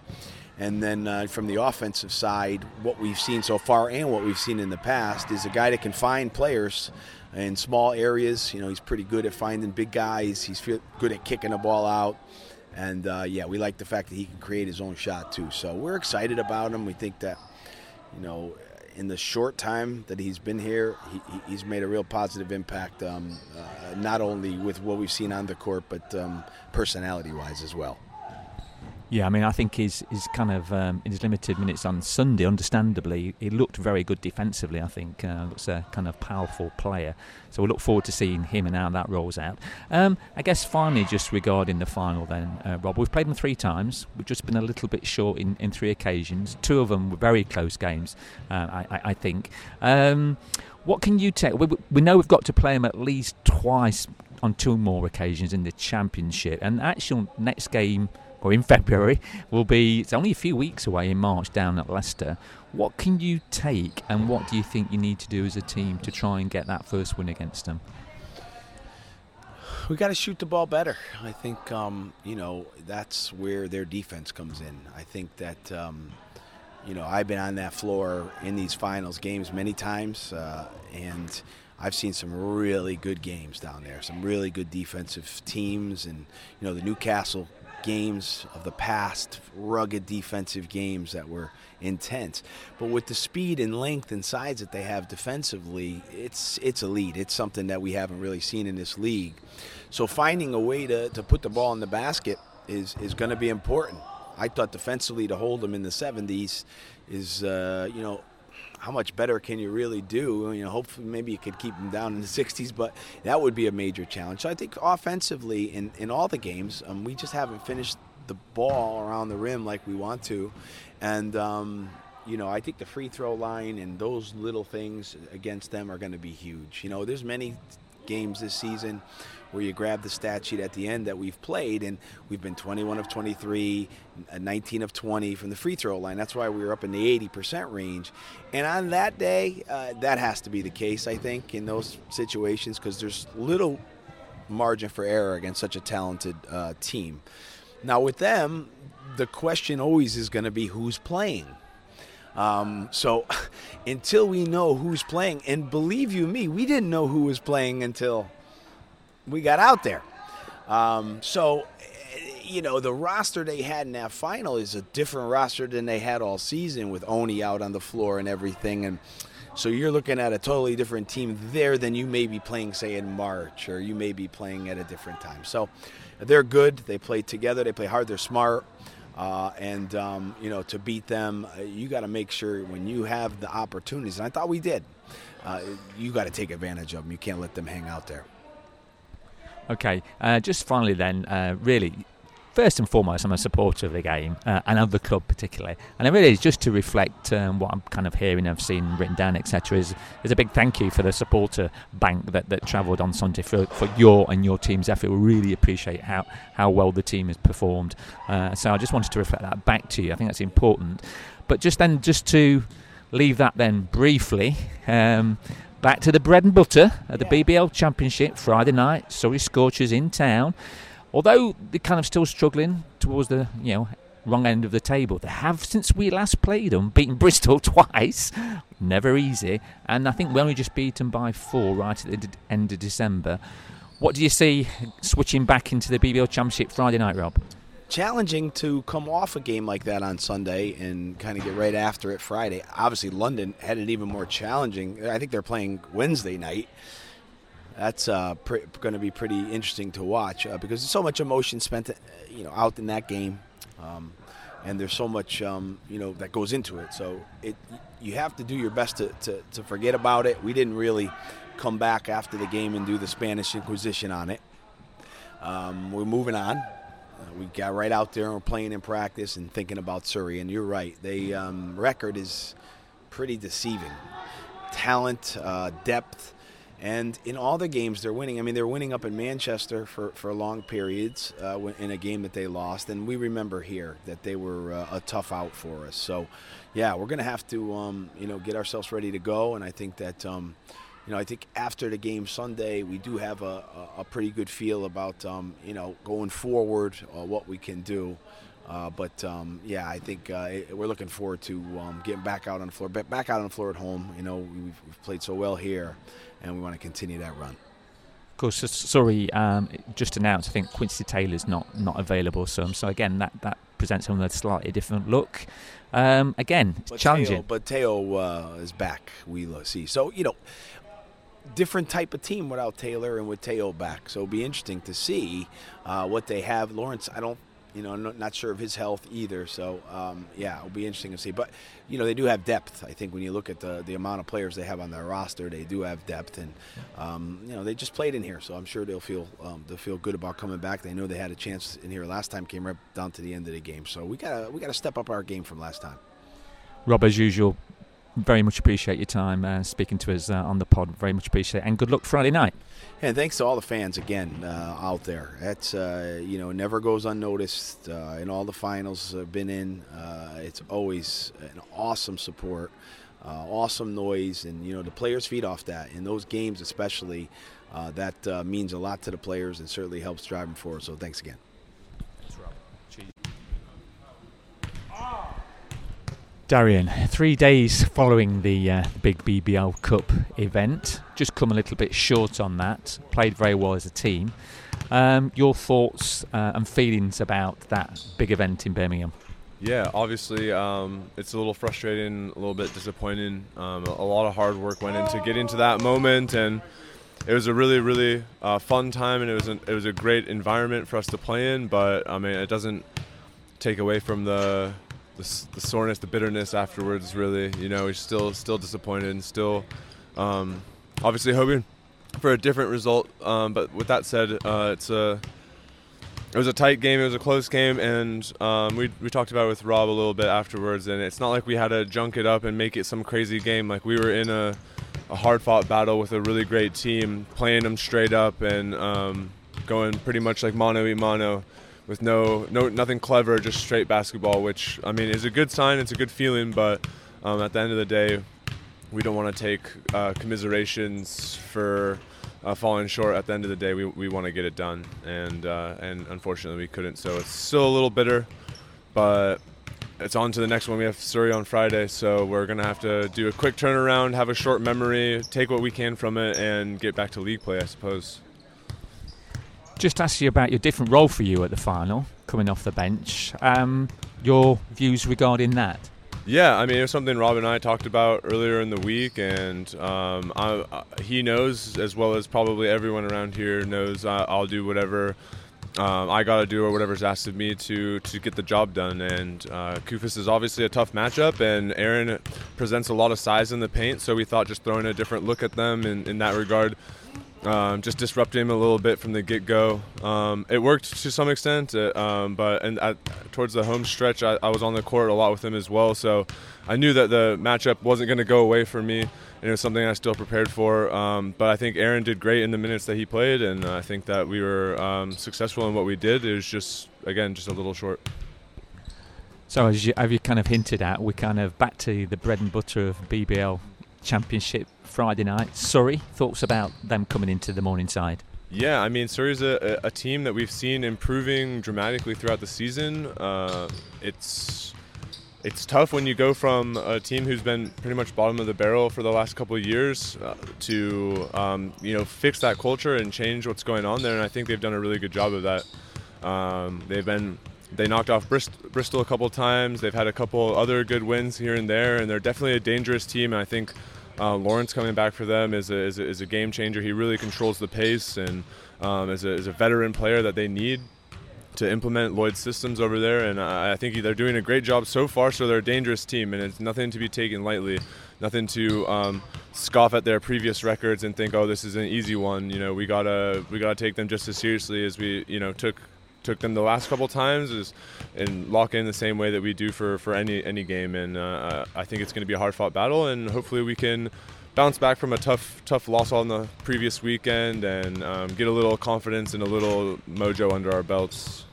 S5: And then uh, from the offensive side, what we've seen so far and what we've seen in the past is a guy that can find players in small areas. You know, he's pretty good at finding big guys. He's good at kicking the ball out. And uh, yeah, we like the fact that he can create his own shot too. So we're excited about him. We think that, you know, in the short time that he's been here, he, he's made a real positive impact, um, uh, not only with what we've seen on the court, but um, personality wise as well.
S2: Yeah, I mean, I think he's, he's kind of um, in his limited minutes on Sunday. Understandably, he looked very good defensively. I think uh, looks a kind of powerful player. So we look forward to seeing him and how that rolls out. Um, I guess finally, just regarding the final, then, uh, Rob, we've played them three times. We've just been a little bit short in, in three occasions. Two of them were very close games, uh, I, I, I, think. Um, what can you take? We, we know we've got to play them at least twice on two more occasions in the championship, and the actual next game or in February, will be, it's only a few weeks away in March down at Leicester. What can you take and what do you think you need to do as a team to try and get that first win against them?
S5: We got to shoot the ball better. I think, um, you know, that's where their defense comes in. I think that, um, you know, I've been on that floor in these finals games many times, uh, and I've seen some really good games down there, some really good defensive teams, and you know the Newcastle games of the past, rugged defensive games that were intense. But with the speed and length and size that they have defensively, it's it's elite. It's something that we haven't really seen in this league. So finding a way to, to put the ball in the basket is is going to be important. I thought defensively to hold them in the 70s is uh, you know how much better can you really do? You know, hopefully maybe you could keep them down in the 60s, but that would be a major challenge. So I think offensively in, in all the games, um, we just haven't finished the ball around the rim like we want to, and um, you know I think the free throw line and those little things against them are going to be huge. You know, there's many games this season where you grab the stat sheet at the end that we've played, and we've been 21 of 23, uh, 19 of 20 from the free throw line. That's why we were up in the 80% range. And on that day, uh, that has to be the case, I think, in those situations, because there's little margin for error against such a talented uh, team. Now, with them, the question always is going to be who's playing. Um, so until we know who's playing, and believe you me, we didn't know who was playing until we got out there. Um, so, you know, the roster they had in that final is a different roster than they had all season with Oni out on the floor and everything. And so you're looking at a totally different team there than you may be playing, say, in March, or you may be playing at a different time. So they're good. They play together. They play hard. They're smart. Uh, and um, you know, to beat them, uh, you got to make sure when you have the opportunities. And I thought we did. Uh, you got to take advantage of them. You can't let them hang out there.
S2: Okay, uh, just finally then, uh, really, first and foremost, I'm a supporter of the game uh, and of the club particularly, and it really is just to reflect um, what I'm kind of hearing, I've seen written down, etc. Is is a big thank you for the supporter bank that, that travelled on Sunday for, for your and your team's effort. We really appreciate how how well the team has performed. Uh, so I just wanted to reflect that back to you. I think that's important. But just then, just to leave that then briefly. Um, Back to the bread and butter at the. BBL Championship Friday night. Surrey Scorchers in town. Although they're kind of still struggling towards the you know wrong end of the table. They have since we last played them, beaten Bristol twice, never easy, and I think we only just beat them by four right at the end of December. What do you see switching back into the BBL Championship Friday night, Rob?
S5: Challenging to come off a game like that on Sunday and kind of get right after it Friday. Obviously, London had it even more challenging. I think they're playing Wednesday night. That's uh, pr- going to be pretty interesting to watch uh, because there's so much emotion spent, uh, you know, out in that game, um, and there's so much, um, you know, that goes into it. So it, you have to do your best to, to, to forget about it. We didn't really come back after the game and do the Spanish Inquisition on it. Um, we're moving on. Uh, we got right out there and we're playing in practice and thinking about Surrey. And you're right, the um, record is pretty deceiving. Talent, uh, depth, and in all the games they're winning. I mean, they're winning up in Manchester for, for long periods uh, in a game that they lost. And we remember here that they were uh, a tough out for us. So, yeah, we're going to have to, um, you know, get ourselves ready to go. And I think that. Um, you know, I think after the game Sunday, we do have a, a, a pretty good feel about, um, you know, going forward, uh, what we can do. Uh, but um, yeah, I think uh, we're looking forward to um, getting back out on the floor, back out on the floor at home. You know, we've, we've played so well here, and we want to continue that run.
S2: Of course, sorry, um, just announced. I think Quincy Taylor's not not available. So, so again, that that presents him with a slightly different look. Um, again,
S5: but
S2: challenging.
S5: Teo, but Teo uh, is back. We see. So you know, different type of team without Taylor and with Teo back. So it'll be interesting to see uh, what they have. Lawrence, I don't, you know, I'm not sure of his health either. So um, yeah, it'll be interesting to see. But you know, they do have depth. I think when you look at the the amount of players they have on their roster, they do have depth, and um, you know, they just played in here, so I'm sure they'll feel um, they'll feel good about coming back. They know they had a chance in here last time, came right down to the end of the game. So we gotta we gotta step up our game from last time.
S2: Rob, as usual, very much appreciate your time uh, speaking to us uh, on the pod. Very much appreciate it. And good luck Friday night.
S5: And thanks to all the fans again uh, out there. That's uh, you know never goes unnoticed. Uh, in all the finals I've been in, uh, it's always an awesome support, awesome noise, and you know the players feed off that. In those games, especially, that means a lot to the players and certainly helps drive them forward. So thanks again.
S2: Darian, three days following the uh, big BBL Cup event, just come a little bit short on that. Played very well as a team. Um, your thoughts uh, and feelings about that big event in Birmingham?
S6: Yeah, obviously um, it's a little frustrating, a little bit disappointing. Um, a lot of hard work went into getting to that moment, and it was a really, really uh, fun time, and it was an, it was a great environment for us to play in. But I mean, it doesn't take away from the the, the soreness, the bitterness afterwards. Really, you know, he's still still disappointed and still um, obviously hoping for a different result. Um, but with that said, uh, it's a it was a tight game. It was a close game, and um, we we talked about it with Rob a little bit afterwards. And it's not like we had to junk it up and make it some crazy game. Like we were in a, a hard fought battle with a really great team, playing them straight up and um, going pretty much like mano y mano, with no no nothing clever, just straight basketball. Which I mean is a good sign. It's a good feeling, but um, at the end of the day, we don't want to take uh, commiserations for uh, falling short. At the end of the day, we, we want to get it done, and uh, and unfortunately we couldn't. So it's still a little bitter, but it's on to the next one. We have Surrey on Friday, so we're gonna have to do a quick turnaround, have a short memory, take what we can from it, and get back to league play, I suppose.
S2: Just ask you about your different role for you at the final, coming off the bench. Um, your views regarding that?
S6: Yeah, I mean, it was something Rob and I talked about earlier in the week, and um, I, I, he knows as well as probably everyone around here knows I, will do whatever um, I got to do or whatever's asked of me to to get the job done. And uh, Koufos is obviously a tough matchup, and Aaron presents a lot of size in the paint, so we thought just throwing a different look at them in, in that regard um, just disrupted him a little bit from the get go. Um, it worked to some extent, uh, um, but and at, towards the home stretch, I, I, was on the court a lot with him as well. So I knew that the matchup wasn't going to go away for me, and it was something I still prepared for. Um, but I think Aaron did great in the minutes that he played, and I think that we were um, successful in what we did. It was just again just a little short.
S2: So as you, have you kind of hinted at, we're kind of back to the bread and butter of BBL Championship Friday night. Surrey, thoughts about them coming into the Morningside?
S6: Yeah, I mean, Surrey's a, a team that we've seen improving dramatically throughout the season. Uh, it's it's tough when you go from a team who's been pretty much bottom of the barrel for the last couple of years uh, to um, you know fix that culture and change what's going on there. And I think they've done a really good job of that. Um, they've been they knocked off Bristol a couple times. They've had a couple other good wins here and there, and they're definitely a dangerous team. And I think uh, Lawrence coming back for them is a, is a, is, a, game changer. He really controls the pace and um, is, a, is a veteran player that they need to implement Lloyd's systems over there. And I, think they're doing a great job so far. So they're a dangerous team, and it's nothing to be taken lightly. Nothing to um, scoff at their previous records and think, oh, this is an easy one. You know, we gotta we gotta take them just as seriously as we you know took took them the last couple times is and lock in the same way that we do for, for any any game. And uh, I think it's going to be a hard fought battle, and hopefully we can bounce back from a tough tough loss on the previous weekend and um, get a little confidence and a little mojo under our belts.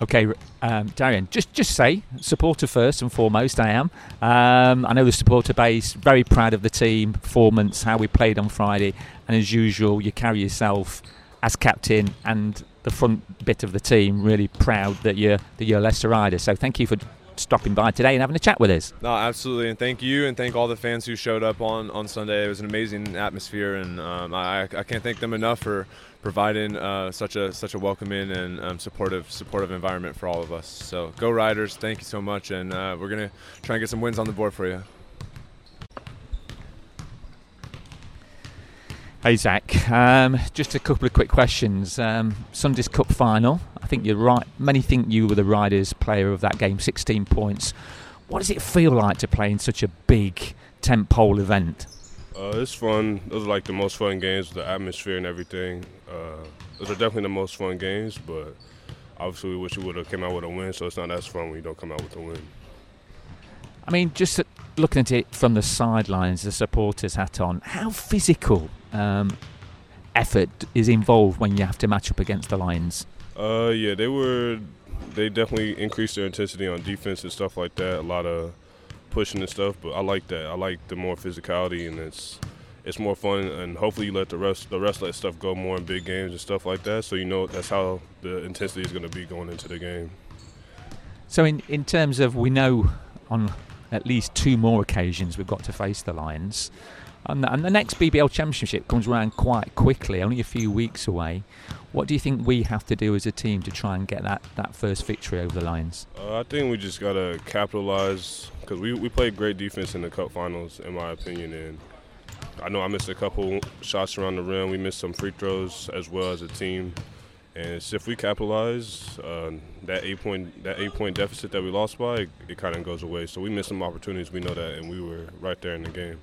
S2: Okay, um, Darian, just just say supporter first and foremost. I am. Um, I know the supporter base very proud of the team performance, how we played on Friday, and as usual, you carry yourself as captain and the front bit of the team, really proud that you're that you're Leicester Rider. So thank you for stopping by today and having a chat with us.
S6: No, absolutely, and thank you, and thank all the fans who showed up on, on Sunday. It was an amazing atmosphere, and um, I, I can't thank them enough for providing uh, such a such a welcoming and um, supportive supportive environment for all of us. So go Riders! Thank you so much, and uh, we're gonna try and get some wins on the board for you.
S2: Hey Zach, um, just a couple of quick questions. Um, Sunday's Cup final. I think you're right. Many think you were the Riders' player of that game. 16 points. What does it feel like to play in such a big tent pole event?
S7: Uh, it's fun. Those are like the most fun games. The atmosphere and everything. Uh, those are definitely the most fun games. But obviously, we wish we would have came out with a win. So it's not as fun when you don't come out with a win.
S2: I mean, just looking at it from the sidelines, the supporters hat on, how physical um, effort is involved when you have to match up against the Lions?
S7: Uh, yeah, they were. They definitely increased their intensity on defense and stuff like that. A lot of pushing and stuff, but I like that. I like the more physicality, and it's it's more fun. And hopefully, you let the rest the rest of that stuff go more in big games and stuff like that. So you know that's how the intensity is going to be going into the game.
S2: So in in terms of we know on at least two more occasions we've got to face the Lions. And the, and the next BBL Championship comes around quite quickly, only a few weeks away. What do you think we have to do as a team to try and get that, that first victory over the Lions?
S7: Uh, I think we just got to capitalize because we, we played great defense in the Cup finals, in my opinion. And I know I missed a couple shots around the rim. We missed some free throws as well as a team. And if we capitalize, uh, that eight point that eight point deficit that we lost by, it, it kind of goes away. So we missed some opportunities. We know that, and we were right there in the game.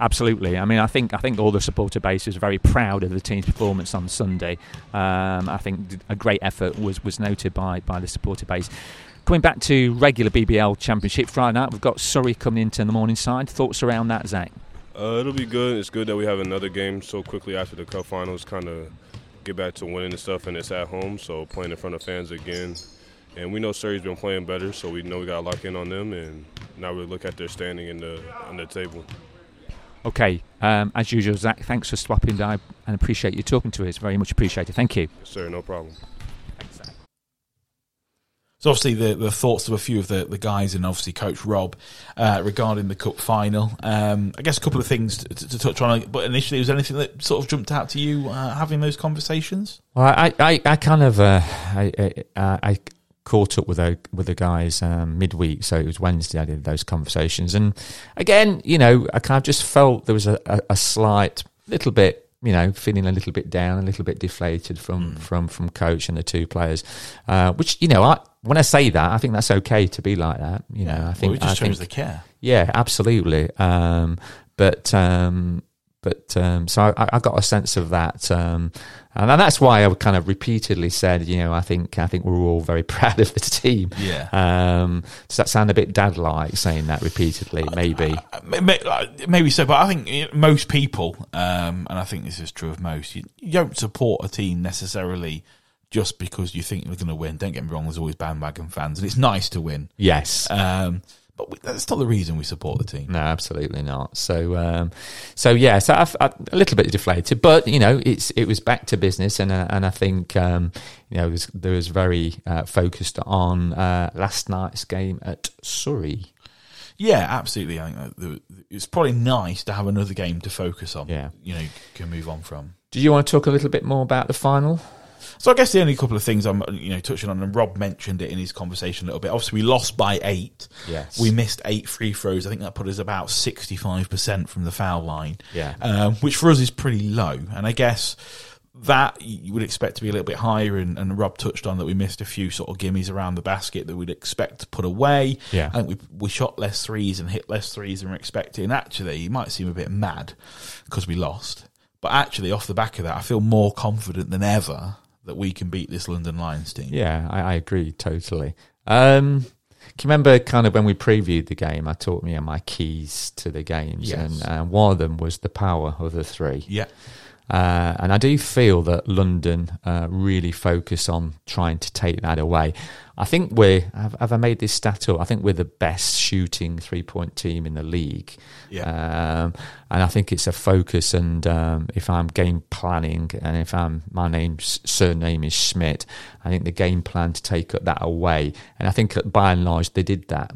S3: Absolutely. I mean, I think I think all the supporter base was very proud of the team's performance on Sunday. Um, I think a great effort was, was noted by by the supporter base. Coming back to regular BBL Championship Friday night, we've got Surrey coming into the Morningside. Thoughts around that, Zach?
S7: Uh, it'll be good. It's good that we have another game so quickly after the cup finals. Kind of get back to winning and stuff, and it's at home, so playing in front of fans again. And we know Surrey's been playing better, so we know we got to lock in on them, and now we look at their standing in the on the table.
S3: Okay, um, as usual, Zach, thanks for swapping by and appreciate you talking to us. Very much appreciated. Thank you.
S7: Yes, sir, no problem.
S1: So obviously the, the thoughts of a few of the, the guys and obviously Coach Rob uh, regarding the cup final. Um, I guess a couple of things to, to, to, touch on. But initially, was there anything that sort of jumped out to you uh, having those conversations?
S2: Well, I, I, I kind of uh, I, I, I caught up with the with the guys um, midweek, so it was Wednesday. I did those conversations, and again, you know, I kind of just felt there was a, a, a slight little bit you know, feeling a little bit down, a little bit deflated from mm. from from coach and the two players. Uh, which you know, I when I say that, I think that's okay to be like that. You know, I think
S1: well, it just
S2: I think,
S1: they care.
S2: Yeah, absolutely. Um, but um, but um, so I, I, got a sense of that, um, and that's why I kind of repeatedly said, you know, I think I think we're all very proud of the team.
S1: Yeah.
S2: Um, does that sound a bit dad-like saying that repeatedly? Maybe.
S1: Uh, uh maybe so, but I think most people, um, and I think this is true of most, you, you don't support a team necessarily just because you think they're going to win. Don't get me wrong. There's always bandwagon fans, and it's nice to win.
S2: Yes.
S1: Um, that's not the reason we support the team.
S2: No, absolutely not. So, um, so yeah, so I've, I've, a little bit deflated, but you know, it's it was back to business, and uh, and I think um, you know, was, there was very uh, focused on uh, last night's game at Surrey.
S1: Yeah, absolutely. I think it's probably nice to have another game to focus on.
S2: Yeah,
S1: you know, can move on from.
S2: Do you want to talk a little bit more about the final?
S1: So I guess the only couple of things I'm you know touching on, and Rob mentioned it in his conversation a little bit. Obviously, we lost by eight.
S2: Yes,
S1: we missed eight free throws. I think that put us about sixty five percent from the foul line.
S2: Yeah,
S1: um, which for us is pretty low. And I guess that you would expect to be a little bit higher. And, and, Rob touched on that we missed a few sort of gimmies around the basket that we'd expect to put away.
S2: Yeah,
S1: I think we we shot less threes and hit less threes than we're expecting. Actually, it might seem a bit mad because we lost. But actually, off the back of that, I feel more confident than ever that we can beat this London Lions team.
S2: Yeah, I, I agree totally. Um, can you remember kind of when we previewed the game? I taught me my keys to the games,
S1: yes.
S2: and uh, one of them was the power of the three.
S1: Yeah.
S2: Uh, and I do feel that London uh, really focus on trying to take that away. I think we're, have, have, I made this stat up? I think we're the best shooting three point team in the league.
S1: Yeah.
S2: Um, and I think it's a focus. And um, if I'm game planning and if I'm, my name's, surname is Schmidt, I think the game plan to take that away. And I think by and large they did that.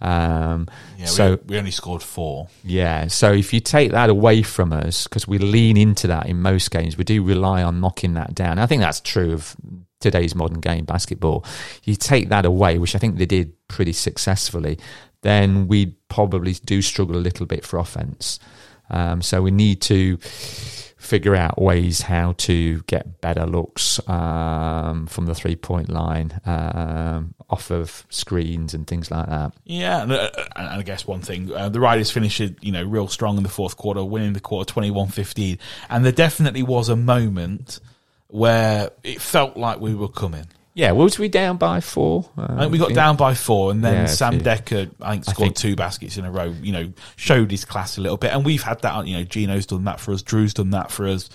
S2: Um,
S1: yeah,
S2: so
S1: we, we, only scored four.
S2: Yeah, so if you take that away from us, because we lean into that in most games, we do rely on knocking that down. I think that's true of today's modern game basketball. You take that away, which I think they did pretty successfully, then we probably do struggle a little bit for offense. Um, so we need to figure out ways how to get better looks um, from the three point line, um, off of screens and things like that.
S1: Yeah, and, uh, and I guess one thing, uh, the Riders finished you know real strong in the fourth quarter, winning the quarter 21-15, and there definitely was a moment where it felt like we were coming.
S2: Yeah, was we down by four?
S1: Uh, I think we got down by four, and then yeah, Sam Dekker, I think, scored I think, two baskets in a row. You know, showed his class a little bit, and we've had that. You know, Geno's done that for us, Drew's done that for us,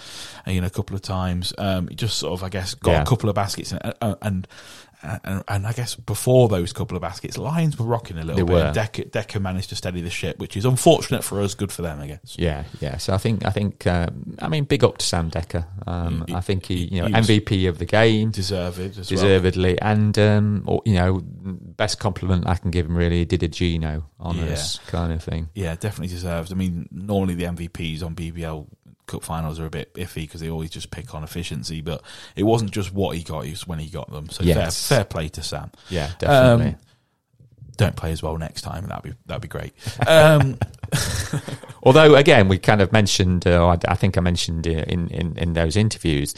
S1: uh, you know, a couple of times. Um, just sort of, I guess, got yeah. a couple of baskets, and, uh, and and, and, I guess before those couple of baskets, Lions were rocking a little
S2: they
S1: bit.
S2: Were.
S1: Dekker, Dekker managed to steady the ship, which is unfortunate for us, good for them, I guess.
S2: Yeah, yeah. So I think, I think, um, I mean, big up to Sam Dekker. Um, I think he, you know, he MVP of the game,
S1: deserved,
S2: deservedly, well. and um, or, you know, best compliment I can give him really did a Geno on yeah. us kind of thing.
S1: Yeah, definitely deserved. I mean, normally the MVPs on BBL Cup finals are a bit iffy because they always just pick on efficiency, but it wasn't just what he got; it was when he got them. So yes. fair, fair play to Sam.
S2: Yeah, definitely. Um,
S1: don't play as well next time. That'd be that'd be great. Um,
S2: Although, again, we kind of mentioned, uh, I, think I mentioned in, in, in those interviews,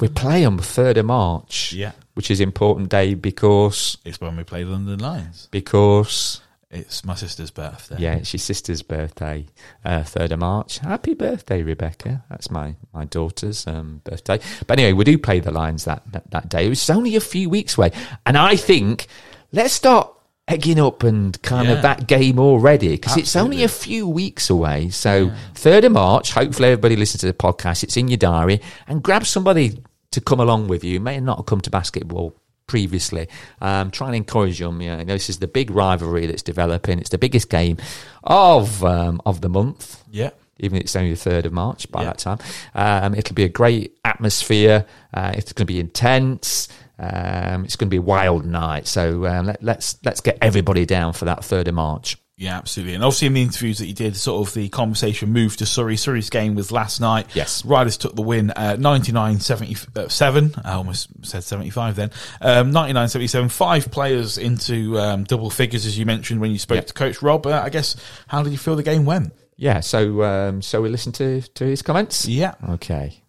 S2: we play on the 3rd of March,
S1: yeah.
S2: which is important day because...
S1: It's when we play London Lions.
S2: Because
S1: It's my sister's birthday.
S8: Yeah, it's your sister's birthday, uh, third of March. Happy birthday, Rebecca. That's my my daughter's um, birthday. But anyway, we do play the Lions that, that that day. It's only a few weeks away, and I think let's start egging up and kind
S1: Yeah.
S8: of that game already because it's only a few weeks away. So third of March. Hopefully, everybody listens to the podcast. It's in your diary, and grab somebody to come along with you. May not have come to basketball previously. Um, try and encourage them. You know, this is the big rivalry that's developing. It's the biggest game of um, of the month.
S1: Yeah.
S8: Even if it's only the third of March by
S1: Yeah.
S8: that time, um, it'll be a great atmosphere. Uh, it's going to be intense. Um, it's going to be a wild night. So um, let, let's let's get everybody down for that third of March.
S1: Yeah, absolutely. And obviously, in the interviews that you did, sort of the conversation moved to Surrey. Surrey's game was last night.
S8: Yes.
S1: Riders took the win uh, 99 77. I almost said 75 then. Um, 99 77. Five players into um, double figures, as you mentioned when you spoke
S8: Yep.
S1: to Coach Rob. Uh, I guess, how did you feel the game went?
S8: Yeah. So um, so we listen to to his comments.
S1: Yeah.
S8: Okay.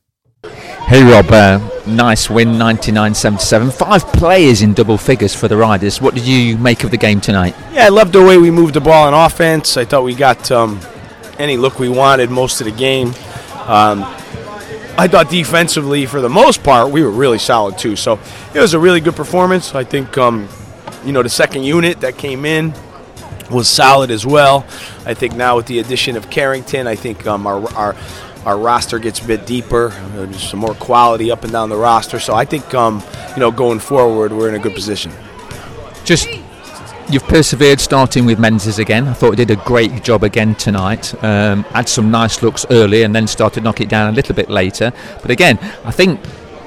S2: Hey Rob, uh, nice win, 99-77. Five players in double figures for the Riders. What did you make of the game tonight?
S5: Yeah, I loved the way we moved the ball on offense. I thought we got um, any look we wanted most of the game. Um, I thought defensively, for the most part, we were really solid too. So it was a really good performance. I think, um, you know, the second unit that came in was solid as well. I think now with the addition of Carrington, I think um, our, our our roster gets a bit deeper. Uh, There's some more quality up and down the roster. So I think, um, you know, going forward, we're in a good position.
S2: Just you've persevered starting with Menzies again. I thought he did a great job again tonight. Um, had some nice looks early and then started to knock it down a little bit later. But again, I think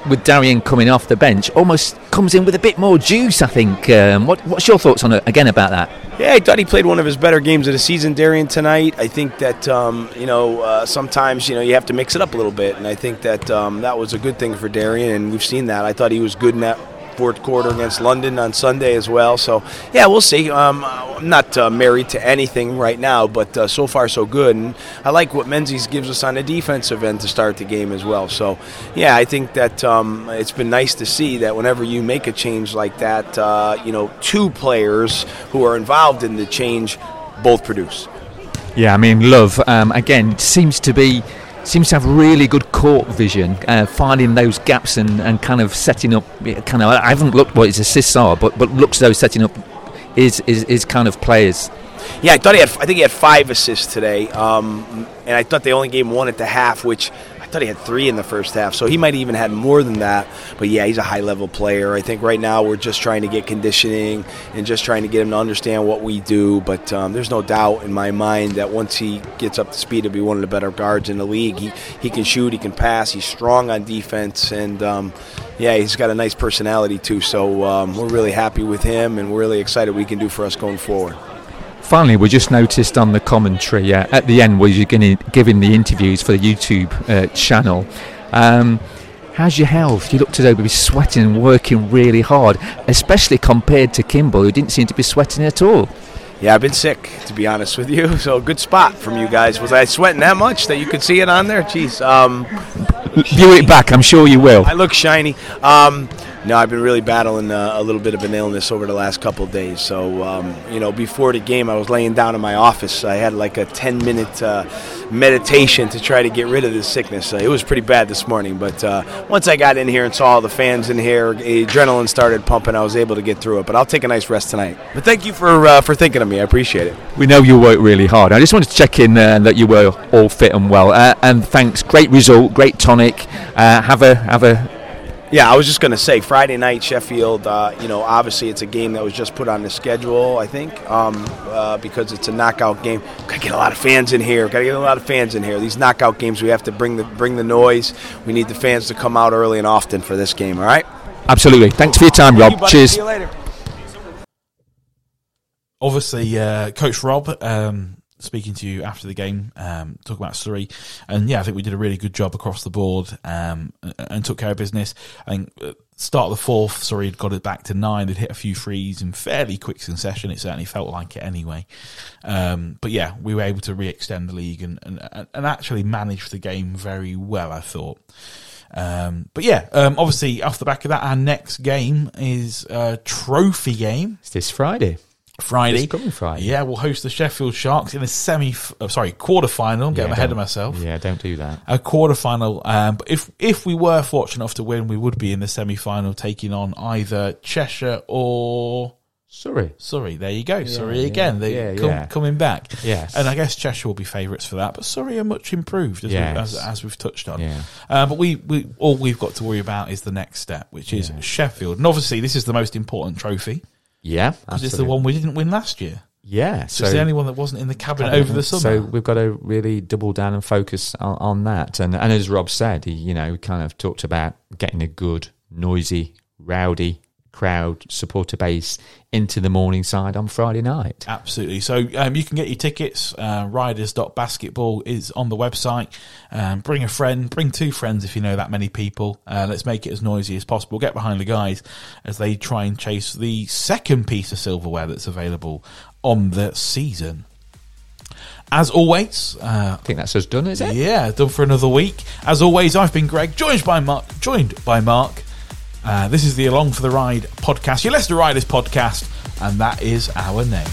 S2: with Darian coming off the bench, almost comes in with a bit more juice. I think. Um, what, what's your thoughts on it again about that?
S5: Yeah, I thought he played one of his better games of the season, Darian, tonight. I think that um, you know uh, sometimes you know you have to mix it up a little bit, and I think that um, that was a good thing for Darian, and we've seen that. I thought he was good in that fourth quarter against London on Sunday as well. So yeah, we'll see. Um, I'm not uh, married to anything right now, but uh, so far so good, and I like what Menzies gives us on the defensive end to start the game as well. So yeah, I think that um, it's been nice to see that whenever you make a change like that, uh, you know, two players who are involved in the change both produce.
S2: Yeah, I mean, Love um, again seems to be seems to have really good court vision, uh, finding those gaps and, and kind of setting up. Kind of, I haven't looked what his assists are, but but looks though setting up is is, is kind of players.
S5: Yeah, I thought he had. I think he had five assists today, um, and I thought they only gave him one at the half, which I thought he had three in the first half. So he might even had more than that. But yeah, he's a high level player. I think right now we're just trying to get conditioning and just trying to get him to understand what we do. But um, there's no doubt in my mind that once he gets up to speed, he'll be one of the better guards in the league. He he can shoot, he can pass, he's strong on defense, and um, yeah, he's got a nice personality too. So um, we're really happy with him, and we're really excited what he can do for us going forward.
S2: Finally, we just noticed on the commentary uh, at the end where you're gonna, giving the interviews for the YouTube uh, channel. Um, how's your health? You looked as though you were sweating and working really hard, especially compared to Kimball, who didn't seem to be sweating at all.
S5: Yeah, I've been sick, to be honest with you. So good spot from you guys. Was I sweating that much that you could see it on there? Jeez. Um,
S2: View it back, I'm sure you will.
S5: I look shiny. Um, no, I've been really battling uh, a little bit of an illness over the last couple days. So, um, you know, before the game, I was laying down in my office. I had like a 10 minute uh, meditation to try to get rid of this sickness. Uh, it was pretty bad this morning, but uh, once I got in here and saw all the fans in here, adrenaline started pumping. I was able to get through it. But I'll take a nice rest tonight. But thank you for uh, for thinking of me. I appreciate it.
S2: We know you work really hard. I just wanted to check in uh, that you were all fit and well. And thanks, great result, great tonic. Have a have a
S5: Yeah, I was just going to say Friday night Sheffield. Uh, you know, obviously it's a game that was just put on the schedule. I think um, uh, because it's a knockout game. Got to get a lot of fans in here. Got to get a lot of fans in here. These knockout games, we have to bring the bring the noise. We need the fans to come out early and often for this game. All right.
S2: absolutely. Thanks for your time,
S5: Thank
S2: Rob.
S5: you.
S2: Cheers.
S5: See you later.
S1: obviously, uh, Coach Rob um, speaking to you after the game, um, talking about Surrey, and yeah, I think we did a really good job across the board um, and, and took care of business. I think uh, start of the fourth, Surrey had got it back to nine. They'd hit a few threes in fairly quick succession. It certainly felt like it anyway. Um, but yeah, we were able to re-extend the league and, and and actually manage the game very well. I thought. Um, but yeah, um, obviously off the back of that, our next game is a trophy game.
S8: It's this Friday.
S1: Friday.
S2: This coming Friday.
S1: Yeah, we'll host the Sheffield Sharks in a semi, oh, sorry, quarter final. I'm getting
S2: Yeah,
S1: ahead of myself.
S2: Yeah, don't do that.
S1: A quarter final. Um, but if if we were fortunate enough to win, we would be in the semi final, taking on either Cheshire or
S2: Sorry.
S1: Surrey. There you go, Surrey
S2: yeah,
S1: again. They
S2: yeah,
S1: come,
S2: yeah.
S1: coming back.
S2: Yes.
S1: and I guess Cheshire will be favourites for that, but Surrey are much improved as,
S2: Yes.
S1: we, as, as we've touched on.
S2: Yeah.
S1: Uh, but we, we all we've got to worry about is the next step, which is Sheffield, and obviously this is the most important trophy
S2: Yeah,
S1: because it's the one we didn't win last year.
S2: Yeah,
S1: So it's the only one that wasn't in the cabinet over the summer.
S2: So we've got to really double down and focus on, on that. And and as Rob said, he you know kind of talked about getting a good, noisy, rowdy crowd supporter base into the Morningside on Friday night.
S1: Absolutely. So um, you can get your tickets. Uh, riders.basketball is on the website. Um, bring a friend, bring two friends if you know that many people. Uh, let's make it as noisy as possible. Get behind the guys as they try and chase the second piece of silverware that's available on the season. As always, uh,
S2: I think that's us done, is it?
S1: yeah, done for another week. As always, I've been Greg, joined by Mark. Joined by Mark. Uh, this is the Along for the Ride podcast, your Leicester Riders podcast, and that is our name.